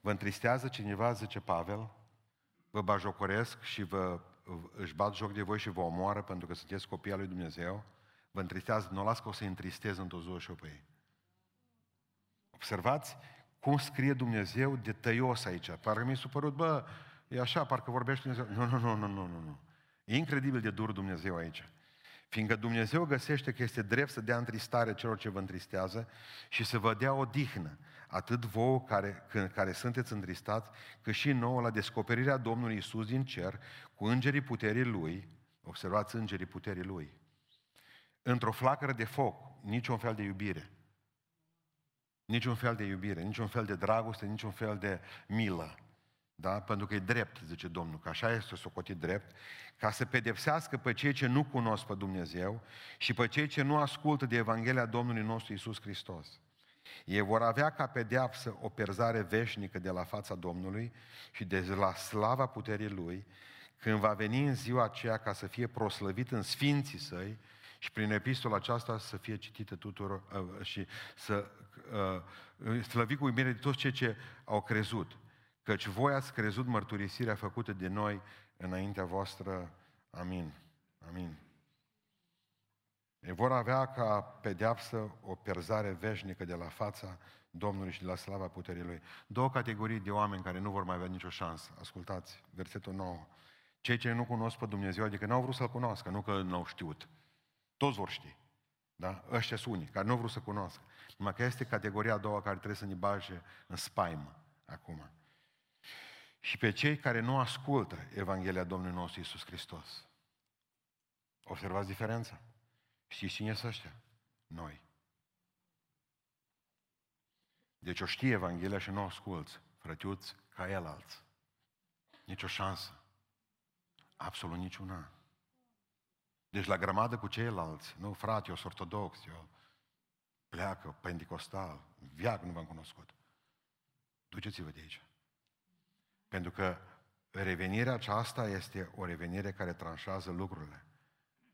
S1: Vă întristează cineva, zice Pavel, vă bajocoresc și vă, își bat joc de voi și vă omoară pentru că sunteți copii al lui Dumnezeu, vă întristează, nu o las că o să-i întristez într-o zi și pe ei. Observați cum scrie Dumnezeu de tăios aici. Parcă mi s-a părut, bă, e așa, parcă vorbește Dumnezeu. Nu, nu, nu, nu, nu, nu, nu. E incredibil de dur Dumnezeu aici. Fiindcă Dumnezeu găsește că este drept să dea întristare celor ce vă întristează și să vă dea odihnă, atât vouă care, care sunteți întristați, cât și nouă la descoperirea Domnului Isus din cer, cu îngerii puterii Lui, observați îngerii puterii Lui, într-o flacără de foc, niciun fel de iubire, niciun fel de iubire, niciun fel de dragoste, niciun fel de milă. Da? Pentru că e drept, zice Domnul, că așa este socotit drept, ca să pedepsească pe cei ce nu cunosc pe Dumnezeu și pe cei ce nu ascultă de Evanghelia Domnului nostru Isus Hristos. Ei vor avea ca pedeapsă o perzare veșnică de la fața Domnului și de la slava puterii Lui, când va veni în ziua aceea ca să fie proslăvit în sfinții săi și prin epistola aceasta să fie citită tuturor uh, și să uh, slăvi cu iubire de toți cei ce au crezut. Căci voi ați crezut mărturisirea făcută de noi înaintea voastră. Amin. Amin. Ei vor avea ca pedeapsă o perzare veșnică de la fața Domnului și de la slava puterii Lui. Două categorii de oameni care nu vor mai avea nicio șansă. Ascultați, versetul 9. Cei ce nu cunosc pe Dumnezeu, adică n-au vrut să-L cunoască, nu că n-au știut. Toți vor ști. Da? Ăștia sunt unii care nu au vrut să cunoască. Numai că este categoria a doua care trebuie să ne bage în spaimă acum. Și pe cei care nu ascultă Evanghelia Domnului nostru Isus Hristos. Observați diferența? Știți cine sunt ăștia? Noi. Deci o știe Evanghelia și nu o asculți, frătiuți, ca el alți. Nici o șansă. Absolut niciuna. Deci la grămadă cu ceilalți, nu, frate, eu sunt ortodox, eu pleacă, pentecostal, viac nu v-am cunoscut. Duceți-vă de aici. Pentru că revenirea aceasta este o revenire care tranșează lucrurile.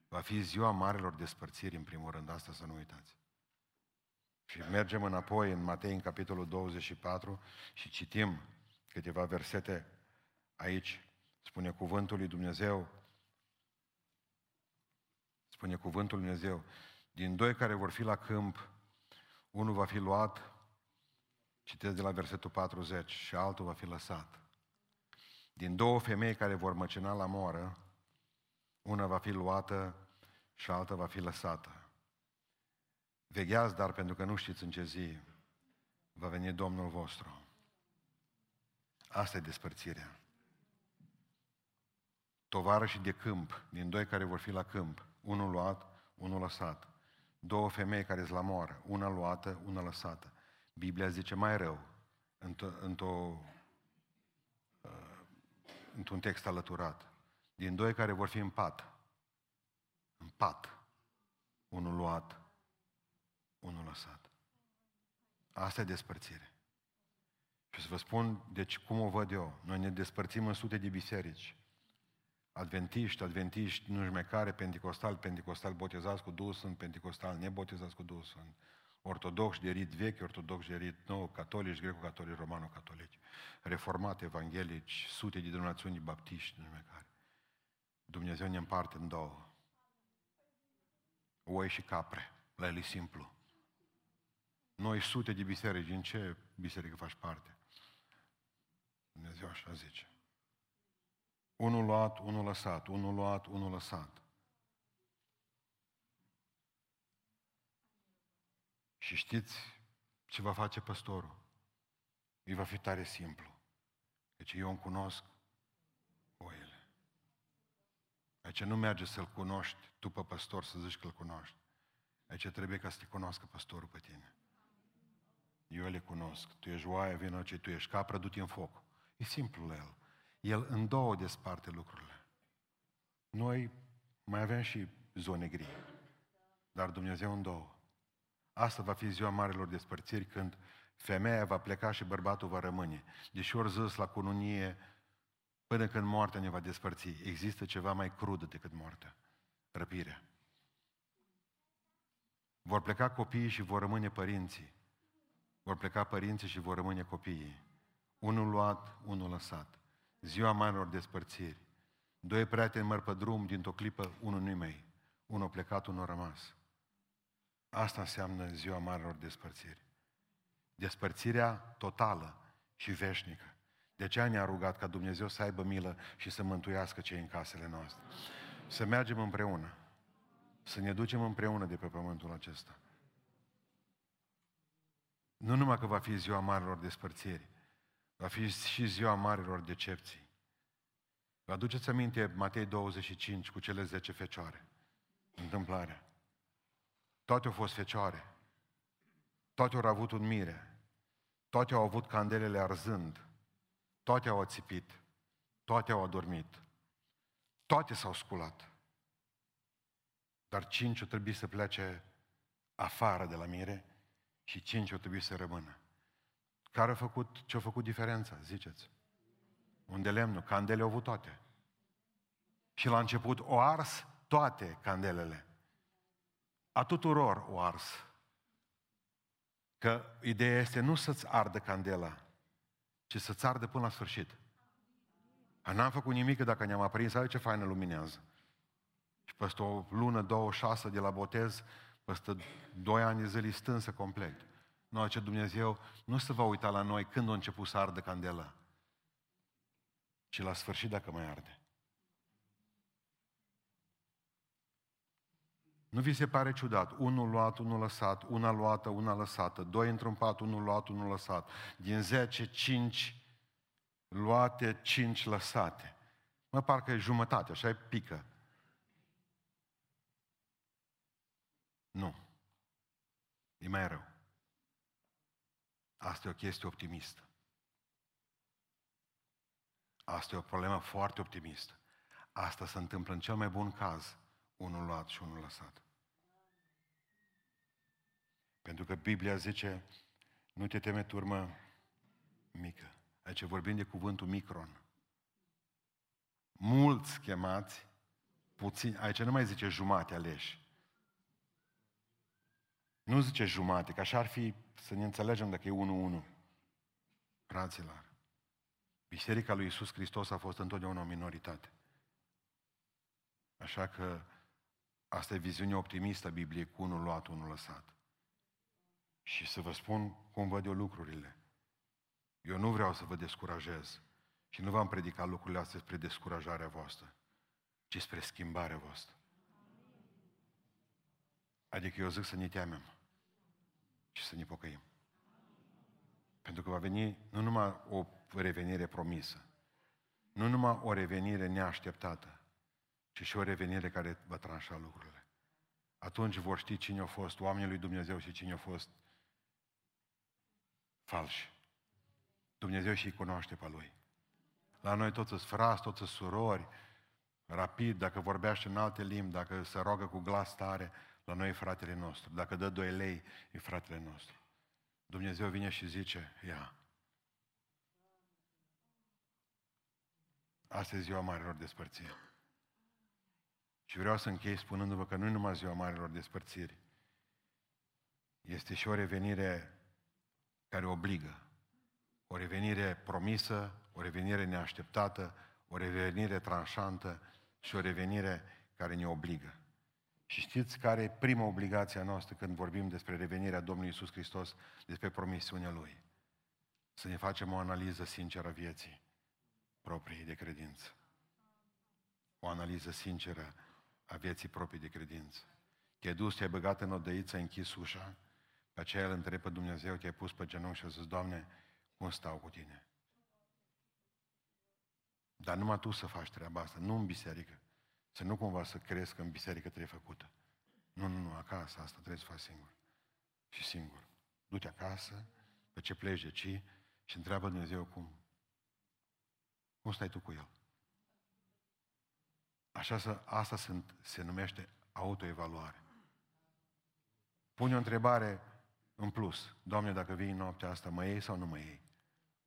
S1: Va fi ziua marilor despărțiri, în primul rând, asta să nu uitați. Și mergem înapoi în Matei, în capitolul 24, și citim câteva versete aici. Spune cuvântul lui Dumnezeu, spune cuvântul lui Dumnezeu, din doi care vor fi la câmp, unul va fi luat, citesc de la versetul 40, și altul va fi lăsat. Din două femei care vor măcina la moară, una va fi luată și alta va fi lăsată. Vegheați, dar pentru că nu știți în ce zi va veni Domnul vostru. Asta e despărțirea. și de câmp, din doi care vor fi la câmp, unul luat, unul lăsat. Două femei care sunt la moară, una luată, una lăsată. Biblia zice mai rău, într-o, uh, într-un text alăturat. Din doi care vor fi în pat, în pat. Unul luat, unul lăsat. Asta e despărțire. Și să vă spun, deci cum o văd eu. Noi ne despărțim în sute de biserici. Adventiști, adventiști, nu mai care, pentecostal, pentecostal botezați cu Duhul Sfânt, pentecostal nebotezați cu Duhul Sfânt. Ortodoxi de rit vechi, ortodoxi de rit nou, catolici, greco-catolici, romano-catolici, reformate, evanghelici, sute de denominațiuni baptiști, nu mai care. Dumnezeu ne împarte în două oi și capre. La el e simplu. Noi sute de biserici, din ce biserică faci parte? Dumnezeu așa zice. Unul luat, unul lăsat, unul luat, unul lăsat. Și știți ce va face păstorul? Îi va fi tare simplu. Deci eu îmi cunosc oile. Aici nu merge să-L cunoști tu pe păstor să zici că-L cunoști. Aici trebuie ca să te cunoască păstorul pe tine. Eu le cunosc. Tu ești oaia, vină ce tu ești capră, du-te în foc. E simplu la el. El în două desparte lucrurile. Noi mai avem și zone gri. Dar Dumnezeu în două. Asta va fi ziua marilor despărțiri când femeia va pleca și bărbatul va rămâne. Deși ori zis la cununie, Până când moartea ne va despărți, există ceva mai crud decât moartea. Răpirea. Vor pleca copiii și vor rămâne părinții. Vor pleca părinții și vor rămâne copiii. Unul luat, unul lăsat. Ziua marilor despărțiri. Doi prieteni măr pe drum, dintr-o clipă, unul nu mai. Unul plecat, unul rămas. Asta înseamnă ziua marilor despărțiri. Despărțirea totală și veșnică. De aceea ne-a rugat ca Dumnezeu să aibă milă și să mântuiască cei în casele noastre. Să mergem împreună. Să ne ducem împreună de pe pământul acesta. Nu numai că va fi ziua marilor despărțiri, va fi și ziua marilor decepții. Vă aduceți aminte Matei 25 cu cele 10 fecioare. Întâmplarea. Toate au fost fecioare. Toate au avut un mire. Toate au avut candelele arzând. Toate au ațipit. Toate au adormit. Toate s-au sculat. Dar cinci au trebuit să plece afară de la mire și cinci au trebuit să rămână. Care a făcut, ce a făcut diferența, ziceți? Unde lemnul, candele au avut toate. Și la început o ars toate candelele. A tuturor o ars. Că ideea este nu să-ți ardă candela, ci să-ți ardă până la sfârșit. N-am făcut nimic dacă ne-am aprins, ai ce faină luminează. Și peste o lună, două, șase de la botez, peste doi ani de zile stânsă complet. Nu, ce Dumnezeu nu se va uita la noi când a început să ardă candela, ci la sfârșit dacă mai arde. Nu vi se pare ciudat? Unul luat, unul lăsat, una luată, una lăsată, doi într-un pat, unul luat, unul lăsat. Din zece, cinci luate, cinci lăsate. Mă, parcă e jumătate, așa e pică. Nu. E mai rău. Asta e o chestie optimistă. Asta e o problemă foarte optimistă. Asta se întâmplă în cel mai bun caz, unul luat și unul lăsat. Pentru că Biblia zice, nu te teme turmă mică. Aici vorbim de cuvântul micron. Mulți chemați, puțini, aici nu mai zice jumate aleși. Nu zice jumate, că așa ar fi să ne înțelegem dacă e 1-1. Fraților, Biserica lui Isus Hristos a fost întotdeauna o minoritate. Așa că asta e viziunea optimistă a Bibliei cu unul luat, unul lăsat. Și să vă spun cum văd eu lucrurile. Eu nu vreau să vă descurajez și nu v-am predicat lucrurile astea spre descurajarea voastră, ci spre schimbarea voastră. Adică eu zic să ne temem și să ne pocăim. Pentru că va veni nu numai o revenire promisă, nu numai o revenire neașteptată, ci și o revenire care va tranșa lucrurile. Atunci vor ști cine a fost oamenii lui Dumnezeu și cine a fost falși. Dumnezeu și-i cunoaște pe Lui. La noi toți sunt frați, toți sunt surori, rapid, dacă vorbește în alte limbi, dacă se roagă cu glas tare, la noi e fratele nostru. Dacă dă doi lei, e fratele nostru. Dumnezeu vine și zice, ia. Asta e ziua marilor despărțiri. Și vreau să închei spunându-vă că nu e numai ziua marilor despărțiri. Este și o revenire care obligă. O revenire promisă, o revenire neașteptată, o revenire tranșantă și o revenire care ne obligă. Și știți care e prima obligație a noastră când vorbim despre revenirea Domnului Isus Hristos, despre promisiunea Lui? Să ne facem o analiză sinceră a vieții proprii de credință. O analiză sinceră a vieții proprii de credință. Te-ai dus, te-ai băgat în odăiță, ai închis ușa, pe aceea îl întrebi pe Dumnezeu, te-ai pus pe genunchi și a zis, Doamne, cum stau cu Tine? Dar numai Tu să faci treaba asta, nu în biserică. Să nu cumva să crezi că în biserică trebuie făcută. Nu, nu, nu, acasă, asta trebuie să faci singur. Și singur. Du-te acasă, pe ce pleci de ci, și întreabă Dumnezeu cum. Cum stai tu cu El? Așa să, asta se, se numește autoevaluare. Pune o întrebare în plus. Doamne, dacă vii noaptea asta, mă iei sau nu mă iei?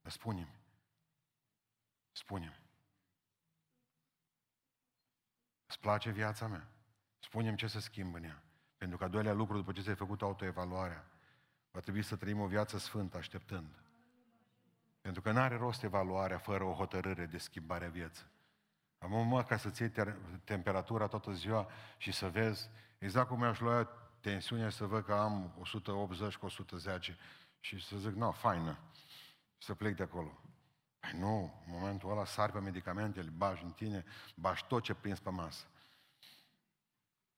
S1: Spune-mi. Spune-mi. Îți place viața mea? Spunem ce să schimb în ea. Pentru că a doilea lucru, după ce ți-ai făcut autoevaluarea, va trebui să trăim o viață sfântă, așteptând. Pentru că nu are rost evaluarea fără o hotărâre de schimbare a vieții. Am mă, ca să-ți iei temperatura toată ziua și să vezi, exact cum mi-aș lua tensiunea să văd că am 180 cu 110 și să zic, nu, faină, și să plec de acolo. Păi nu, în momentul ăla sari pe medicamente, le bagi în tine, bagi tot ce prins pe masă.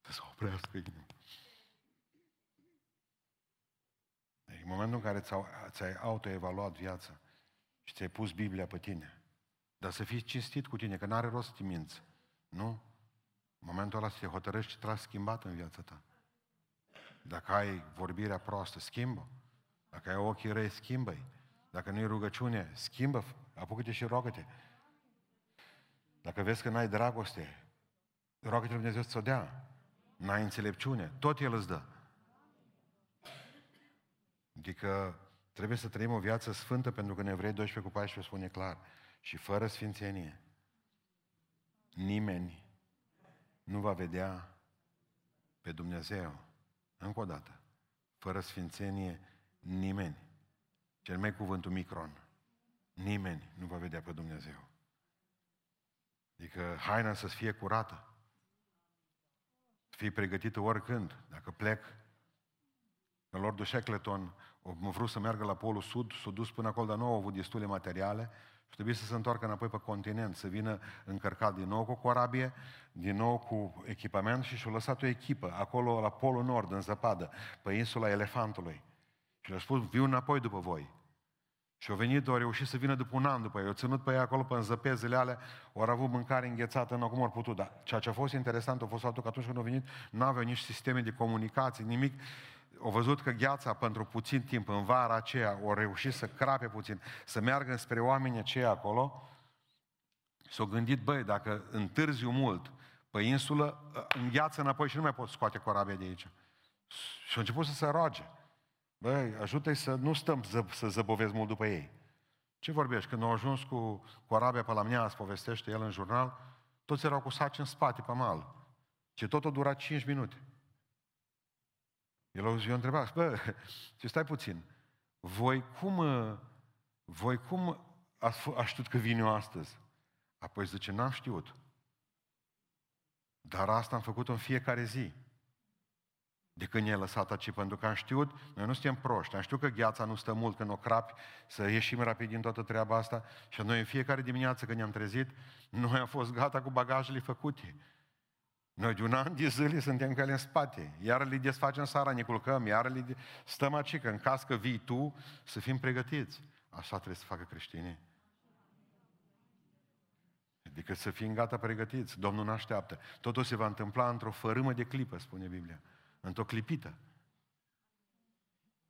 S1: Să se oprească inima. În momentul în care ți-ai autoevaluat viața și ți-ai pus Biblia pe tine, dar să fii cinstit cu tine, că n-are rost să te minți. Nu? În momentul ăla să te hotărăști ce trebuie schimbat în viața ta. Dacă ai vorbirea proastă, schimbă. Dacă ai ochii răi, schimbă-i. Dacă nu-i rugăciune, schimbă, apucă-te și rogă-te. Dacă vezi că n-ai dragoste, rogă-te Dumnezeu să-ți o dea. N-ai înțelepciune, tot El îți dă. Adică trebuie să trăim o viață sfântă pentru că ne vrei 12 cu 14 spune clar. Și fără sfințenie, nimeni nu va vedea pe Dumnezeu. Încă o dată. Fără sfințenie, nimeni. Cel mai cuvântul micron. Nimeni nu va vedea pe Dumnezeu. Adică haina să fie curată. Să fie pregătită oricând. Dacă plec, în Lordul Shackleton a vrut să meargă la Polul Sud, s-a dus până acolo, dar nu au avut destule materiale și trebuie să se întoarcă înapoi pe continent, să vină încărcat din nou cu corabie, din nou cu echipament și și-a lăsat o echipă acolo la Polul Nord, în zăpadă, pe insula Elefantului. Și le-a spus, viu înapoi după voi. Și au venit, au reușit să vină după un an după ei, au ținut pe ei acolo pe înzăpezele alea, au avut mâncare înghețată, nu cum au putut. Dar ceea ce a fost interesant a fost faptul că atunci când au venit, nu aveau nici sisteme de comunicație, nimic au văzut că gheața pentru puțin timp, în vara aceea, au reușit să crape puțin, să meargă spre oamenii aceia acolo, s-au gândit, băi, dacă întârziu mult pe insulă, îngheață înapoi și nu mai pot scoate corabia de aici. Și au început să se roage. Băi, ajută-i să nu stăm să, să zăbovezi mult după ei. Ce vorbești? Când au ajuns cu corabia pe la mine, povestește el în jurnal, toți erau cu saci în spate, pe mal. Ce tot a durat 5 minute. El a eu întrebat, bă, ce stai puțin, voi cum, uh, voi cum ați, ați știut că vin eu astăzi? Apoi zice, n-am știut. Dar asta am făcut în fiecare zi. De când ne-ai lăsat aici, pentru că am știut, noi nu suntem proști, am știut că gheața nu stă mult când o crapi, să ieșim rapid din toată treaba asta și noi în fiecare dimineață când ne-am trezit, noi am fost gata cu bagajele făcute. Noi de un an de zile suntem cu ele în spate. Iar le desfacem sara, ne culcăm, iar le de... stăm aici, că în caz că vii tu, să fim pregătiți. Așa trebuie să facă creștinii. Adică să fim gata pregătiți. Domnul nu așteaptă. Totul se va întâmpla într-o fărâmă de clipă, spune Biblia. Într-o clipită.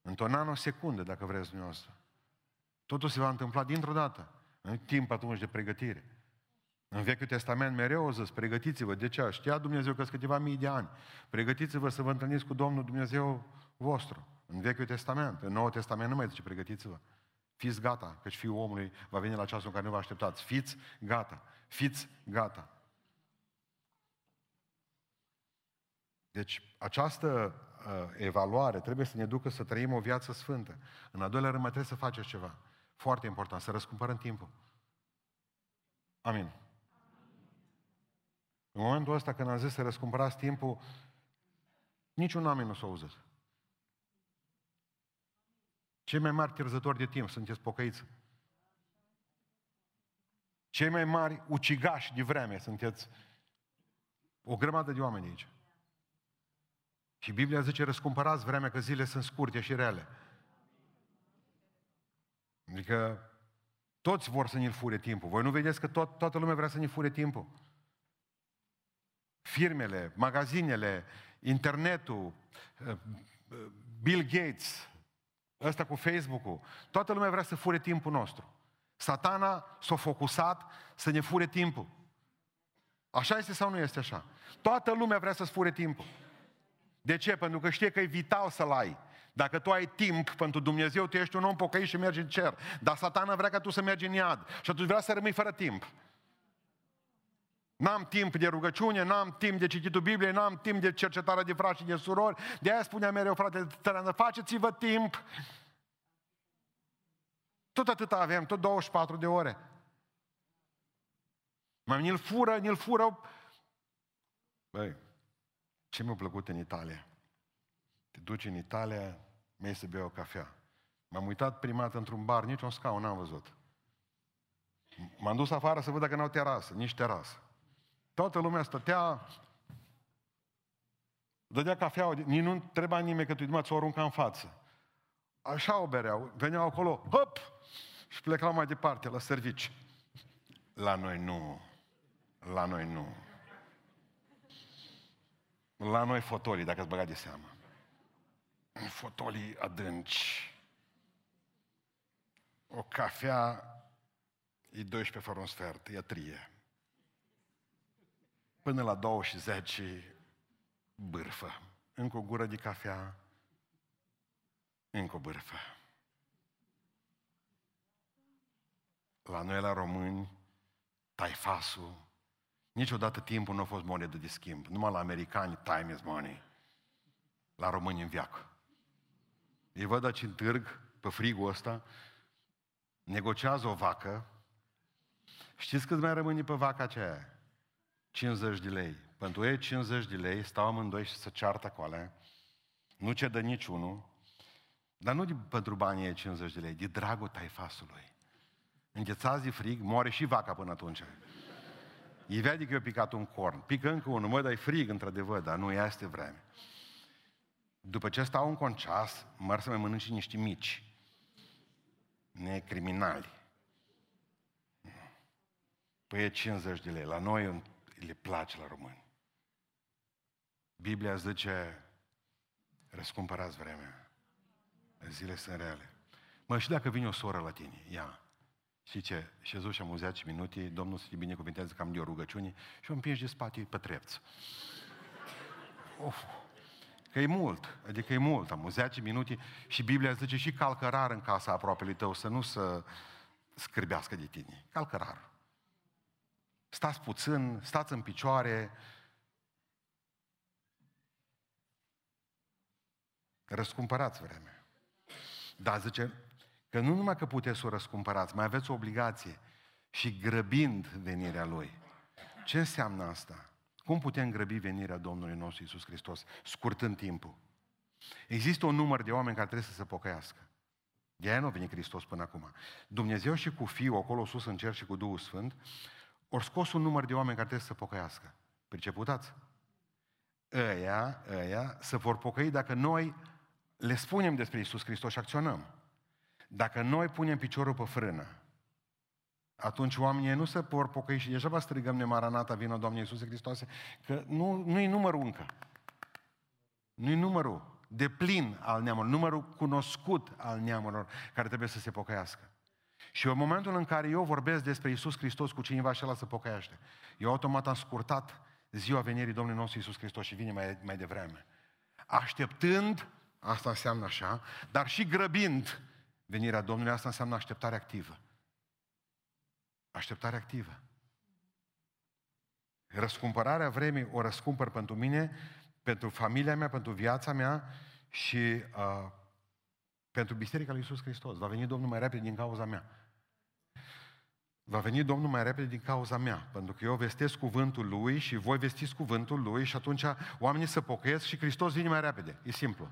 S1: Într-o nanosecundă, dacă vreți dumneavoastră. Totul se va întâmpla dintr-o dată. În timp atunci de pregătire. În Vechiul Testament mereu o zis, pregătiți-vă. De ce? Știa Dumnezeu că sunt câteva mii de ani. Pregătiți-vă să vă întâlniți cu Domnul Dumnezeu vostru. În Vechiul Testament. În Noul Testament nu mai zice pregătiți-vă. Fiți gata, căci Fiul omului va veni la ceasul în care nu vă așteptați. Fiți gata. Fiți gata. Deci această uh, evaluare trebuie să ne ducă să trăim o viață sfântă. În al doilea rând mai trebuie să faceți ceva. Foarte important, să răscumpărăm timpul. Amin. În momentul ăsta când am zis să răscumpărați timpul, niciun oameni nu s-a auzit. Cei mai mari pierzători de timp sunteți pocăiți. Cei mai mari ucigași de vreme sunteți o grămadă de oameni aici. Și Biblia zice, răscumpărați vremea că zile sunt scurte și rele. Adică toți vor să ne fure timpul. Voi nu vedeți că tot, toată lumea vrea să ne fure timpul? firmele, magazinele, internetul, eh, Bill Gates, ăsta cu Facebook-ul, toată lumea vrea să fure timpul nostru. Satana s-a focusat să ne fure timpul. Așa este sau nu este așa? Toată lumea vrea să-ți fure timpul. De ce? Pentru că știe că e vital să-l ai. Dacă tu ai timp pentru Dumnezeu, tu ești un om pocăit și mergi în cer. Dar satana vrea ca tu să mergi în iad. Și atunci vrea să rămâi fără timp. N-am timp de rugăciune, n-am timp de cititul Bibliei, n-am timp de cercetare de frați și de surori. De aia spunea mereu, frate, tărănă, faceți-vă timp. Tot atât avem, tot 24 de ore. Mai ni-l fură, ni-l fură. Băi, ce mi-a plăcut în Italia? Te duci în Italia, mergi să bei o cafea. M-am uitat prima dată într-un bar, nici un scaun n-am văzut. M-am dus afară să văd dacă n-au terasă, nici terasă. Toată lumea stătea, dădea cafea, nici nu trebuia nimeni că tu ți-o arunca în față. Așa o bereau, veneau acolo, hop, și plecau mai departe, la servici. La noi nu. La noi nu. La noi fotolii, dacă ați băgat de seamă. Fotolii adânci. O cafea e 12 fără un sfert, e trie. Până la 2 și 10, bârfă. Încă o gură de cafea, încă o bârfă. La noi, la români, taifasul, niciodată timpul nu a fost monedă de schimb. Numai la americani, time is money. La români în viață. Ei văd aici în târg, pe frigul ăsta, negociază o vacă. Știți cât mai rămâne pe vaca aceea? 50 de lei. Pentru ei 50 de lei, stau amândoi și se ceartă acolo. Nu cedă niciunul. Dar nu de, pentru banii ei 50 de lei, de dragul taifasului. Înghețați de frig, moare și vaca până atunci. E vede că eu picat un corn. Pică încă unul, mă, dai frig, într-adevăr, dar nu este vreme. După ce stau un conceas, măr să mai mănânc și niște mici. Necriminali. Păi e 50 de lei. La noi le place la români. Biblia zice, răscumpărați vremea. Zile sunt reale. Mă, și dacă vine o soră la tine, ia, și ce? Și și am 10 minute, Domnul să te binecuvintează că am de o rugăciune și o împingi de spate pe trepț. Of, că e mult, adică e mult, am 10 minute și Biblia zice și calcă rar în casa aproapelui tău, să nu să scârbească de tine. Calcă rar. Stați puțin, stați în picioare, răscumpărați vremea. Dar zice, că nu numai că puteți să o răscumpărați, mai aveți o obligație și grăbind venirea Lui. Ce înseamnă asta? Cum putem grăbi venirea Domnului nostru Isus Hristos, scurtând timpul? Există un număr de oameni care trebuie să se pocăiască. De aia nu a venit Hristos până acum. Dumnezeu și cu Fiul, acolo sus în cer și cu Duhul Sfânt, ori scos un număr de oameni care trebuie să se pocăiască. Priceputați? Ăia, ăia se vor pocăi dacă noi le spunem despre Isus Hristos și acționăm. Dacă noi punem piciorul pe frână, atunci oamenii nu se vor pocăi și deja strigăm ne Maranata, vină Doamne Iisuse Hristoase, că nu, nu-i numărul încă. Nu-i numărul de plin al neamurilor, numărul cunoscut al neamurilor care trebuie să se pocăiască. Și în momentul în care eu vorbesc despre Isus Hristos cu cineva și ăla se pocăiește, eu automat am scurtat ziua venirii Domnului nostru Isus Hristos și vine mai, mai devreme. Așteptând, asta înseamnă așa, dar și grăbind venirea Domnului, asta înseamnă așteptare activă. Așteptare activă. Răscumpărarea vremii o răscumpăr pentru mine, pentru familia mea, pentru viața mea și uh, pentru Biserica lui Iisus Hristos. Va veni Domnul mai repede din cauza mea. Va veni Domnul mai repede din cauza mea, pentru că eu vestesc cuvântul Lui și voi vestiți cuvântul Lui și atunci oamenii se pocăiesc și Hristos vine mai repede. E simplu.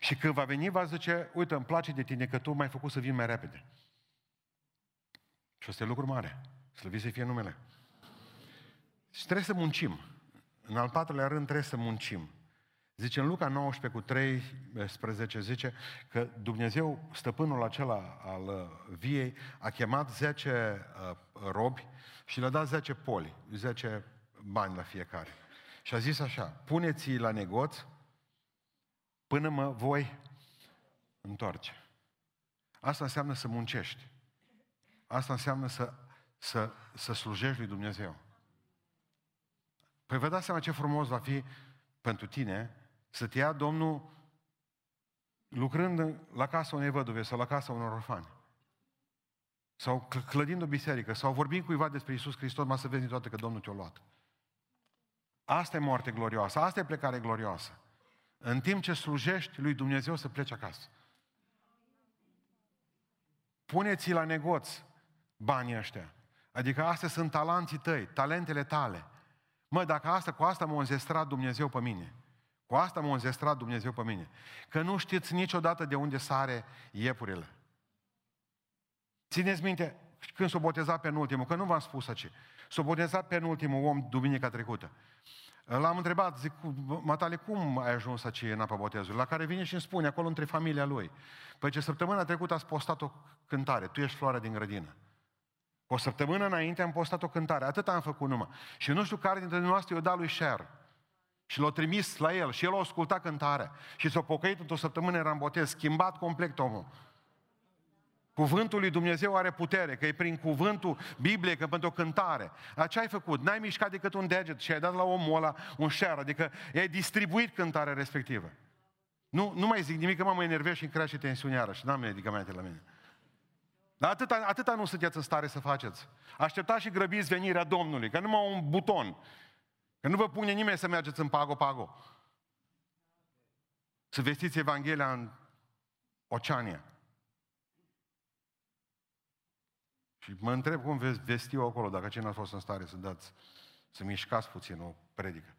S1: Și când va veni, va zice, uite, îmi place de tine că tu m-ai făcut să vin mai repede. Și asta e lucru mare. Slăvit să fie numele. Și trebuie să muncim. În al patrulea rând trebuie să muncim. Zice în Luca 19 cu 13, zice că Dumnezeu, stăpânul acela al uh, viei, a chemat 10 uh, robi și le-a dat 10 poli, 10 bani la fiecare. Și a zis așa, puneți-i la negoț până mă voi întoarce. Asta înseamnă să muncești. Asta înseamnă să, să, să slujești lui Dumnezeu. Păi vă dați seama ce frumos va fi pentru tine să te ia Domnul lucrând la casa unei văduve sau la casa unor orfani. Sau clădind o biserică, sau vorbind cuiva despre Isus Hristos, mai să vezi toate că Domnul te-a luat. Asta e moarte glorioasă, asta e plecare glorioasă. În timp ce slujești lui Dumnezeu să pleci acasă. Puneți la negoț banii ăștia. Adică astea sunt talanții tăi, talentele tale. Mă, dacă asta, cu asta m-a înzestrat Dumnezeu pe mine, Cu asta m-a înzestrat Dumnezeu pe mine. Că nu știți niciodată de unde sare iepurile. Țineți minte, când s-a botezat pe ultimul, că nu v-am spus aici, s-a botezat pe ultimul om duminica trecută. L-am întrebat, zic, Matale, cum ai ajuns aici în apa botezului? La care vine și îmi spune, acolo între familia lui. Păi ce săptămâna trecută ați postat o cântare, tu ești floarea din grădină. O săptămână înainte am postat o cântare, atât am făcut numai. Și nu știu care dintre noastre i-a dat lui share. Și l-a trimis la el și el a ascultat cântarea. Și s-a pocăit într-o săptămână, era în botez, schimbat complet omul. Cuvântul lui Dumnezeu are putere, că e prin cuvântul Bibliei, că pentru o cântare. Dar ce ai făcut? N-ai mișcat decât un deget și ai dat la omul ăla un share, adică i-ai distribuit cântarea respectivă. Nu, nu mai zic nimic, că mă mă enervez și îmi crește tensiunea și n-am medicamente la mine. Dar atâta, atâta nu sunteți în stare să faceți. Așteptați și grăbiți venirea Domnului, că numai un buton. Că nu vă pune nimeni să mergeți în pago-pago. Să vestiți Evanghelia în Oceania. Și mă întreb cum veți vesti eu acolo, dacă cine a fost în stare să dați, să mișcați puțin o predică,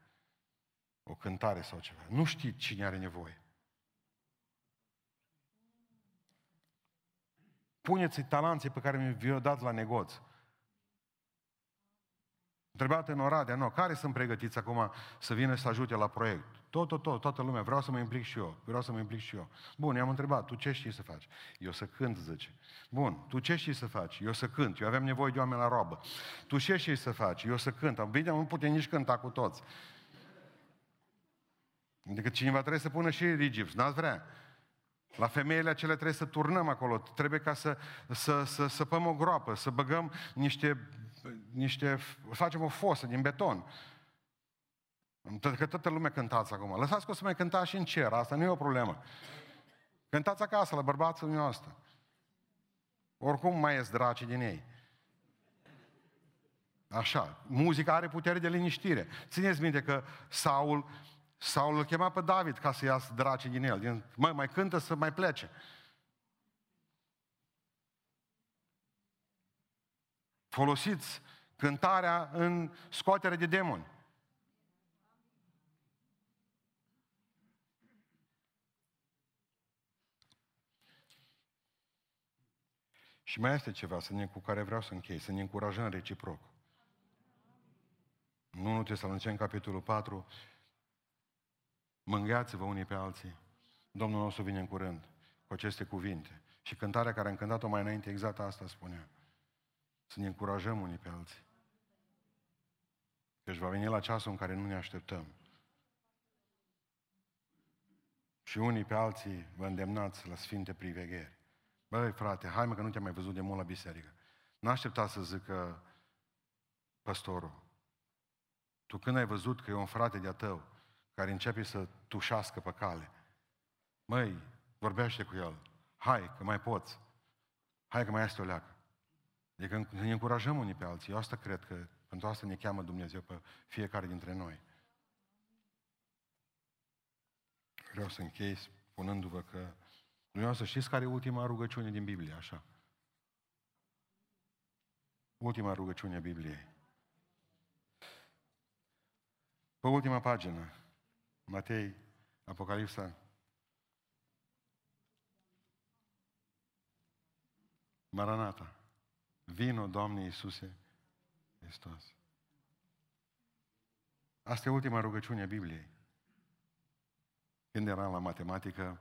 S1: o cântare sau ceva. Nu știi cine are nevoie. Puneți-i talanții pe care mi-i dat la negoț. Întrebat în Oradea, nu, care sunt pregătiți acum să vină să ajute la proiect? Tot, tot, tot, toată lumea, vreau să mă implic și eu, vreau să mă implic și eu. Bun, i-am întrebat, tu ce știi să faci? Eu să cânt, zice. Bun, tu ce știi să faci? Eu să cânt, eu aveam nevoie de oameni la robă. Tu ce știi să faci? Eu să cânt. Bine, nu putem nici cânta cu toți. Adică cineva trebuie să pună și rigips, n-ați vrea. La femeile acele trebuie să turnăm acolo, trebuie ca să, să, să săpăm o groapă, să băgăm niște, niște, facem o fosă din beton. Că toată lumea cântați acum. Lăsați că o să mai cântați și în cer, asta nu e o problemă. Cântați acasă, la bărbații noastră. Oricum mai ies draci din ei. Așa, muzica are putere de liniștire. Țineți minte că Saul sau îl chema pe David ca să iasă draci din el. Din, mă, mai cântă să mai plece. Folosiți cântarea în scoatere de demoni. Și mai este ceva să ne, cu care vreau să închei, să ne încurajăm reciproc. Nu, nu trebuie să în capitolul 4, Mângâiați-vă unii pe alții. Domnul nostru vine în curând cu aceste cuvinte. Și cântarea care am cântat-o mai înainte, exact asta spunea. Să ne încurajăm unii pe alții. Căci va veni la ceasul în care nu ne așteptăm. Și unii pe alții vă îndemnați la sfinte privegheri. Băi, frate, hai mă că nu te-am mai văzut de mult la biserică. Nu aștepta să zică păstorul. Tu când ai văzut că e un frate de-a tău care începe să tușească pe cale. Măi, vorbește cu el. Hai, că mai poți. Hai că mai este o leacă. Adică ne încurajăm unii pe alții. Eu asta cred că pentru asta ne cheamă Dumnezeu pe fiecare dintre noi. Vreau să închei spunându-vă că să știți care e ultima rugăciune din Biblie, așa? Ultima rugăciune a Bibliei. Pe ultima pagină, Matei, Apocalipsa. Maranata. Vino, Doamne Iisuse Hristos. Asta e ultima rugăciune a Bibliei. Când eram la matematică,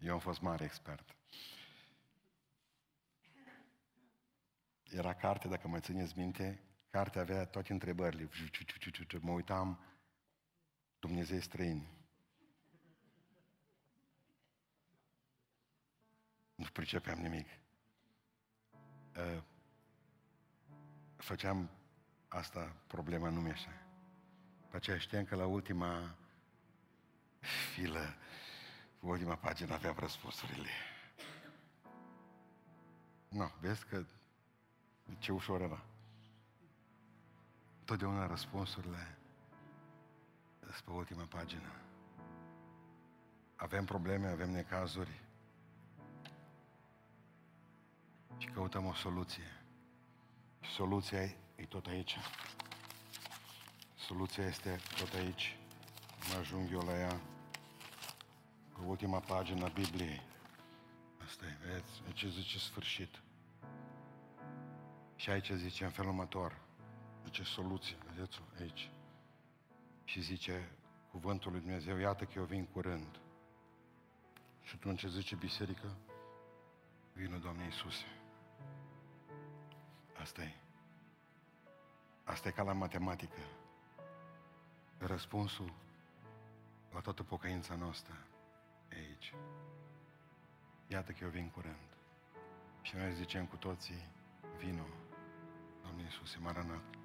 S1: eu am fost mare expert. Era carte, dacă mai țineți minte, cartea avea toate întrebările. Mă uitam Dumnezei străini. Nu pricepeam nimic. Ă, făceam asta, problema nu mi așa. Pe aceea știam că la ultima filă, ultima pagină aveam răspunsurile. Nu, vezi că ce ușor era. Totdeauna răspunsurile sunt pe ultima pagină. Avem probleme, avem necazuri și căutăm o soluție. Și soluția e, e tot aici. Soluția este tot aici. Mă ajung eu la ea. Ultima pagină a Bibliei. Asta e, vedeți? Aici zice sfârșit. Și aici zice în felul următor. Zice soluție, vedeți aici. Și zice cuvântul lui Dumnezeu, iată că eu vin curând. Și atunci zice biserică, vină Doamne Iisuse. Asta e. Asta e ca la matematică. Răspunsul la toată pocăința noastră e aici. Iată că eu vin curând. Și noi zicem cu toții, vino, Doamne Iisuse, Maranat.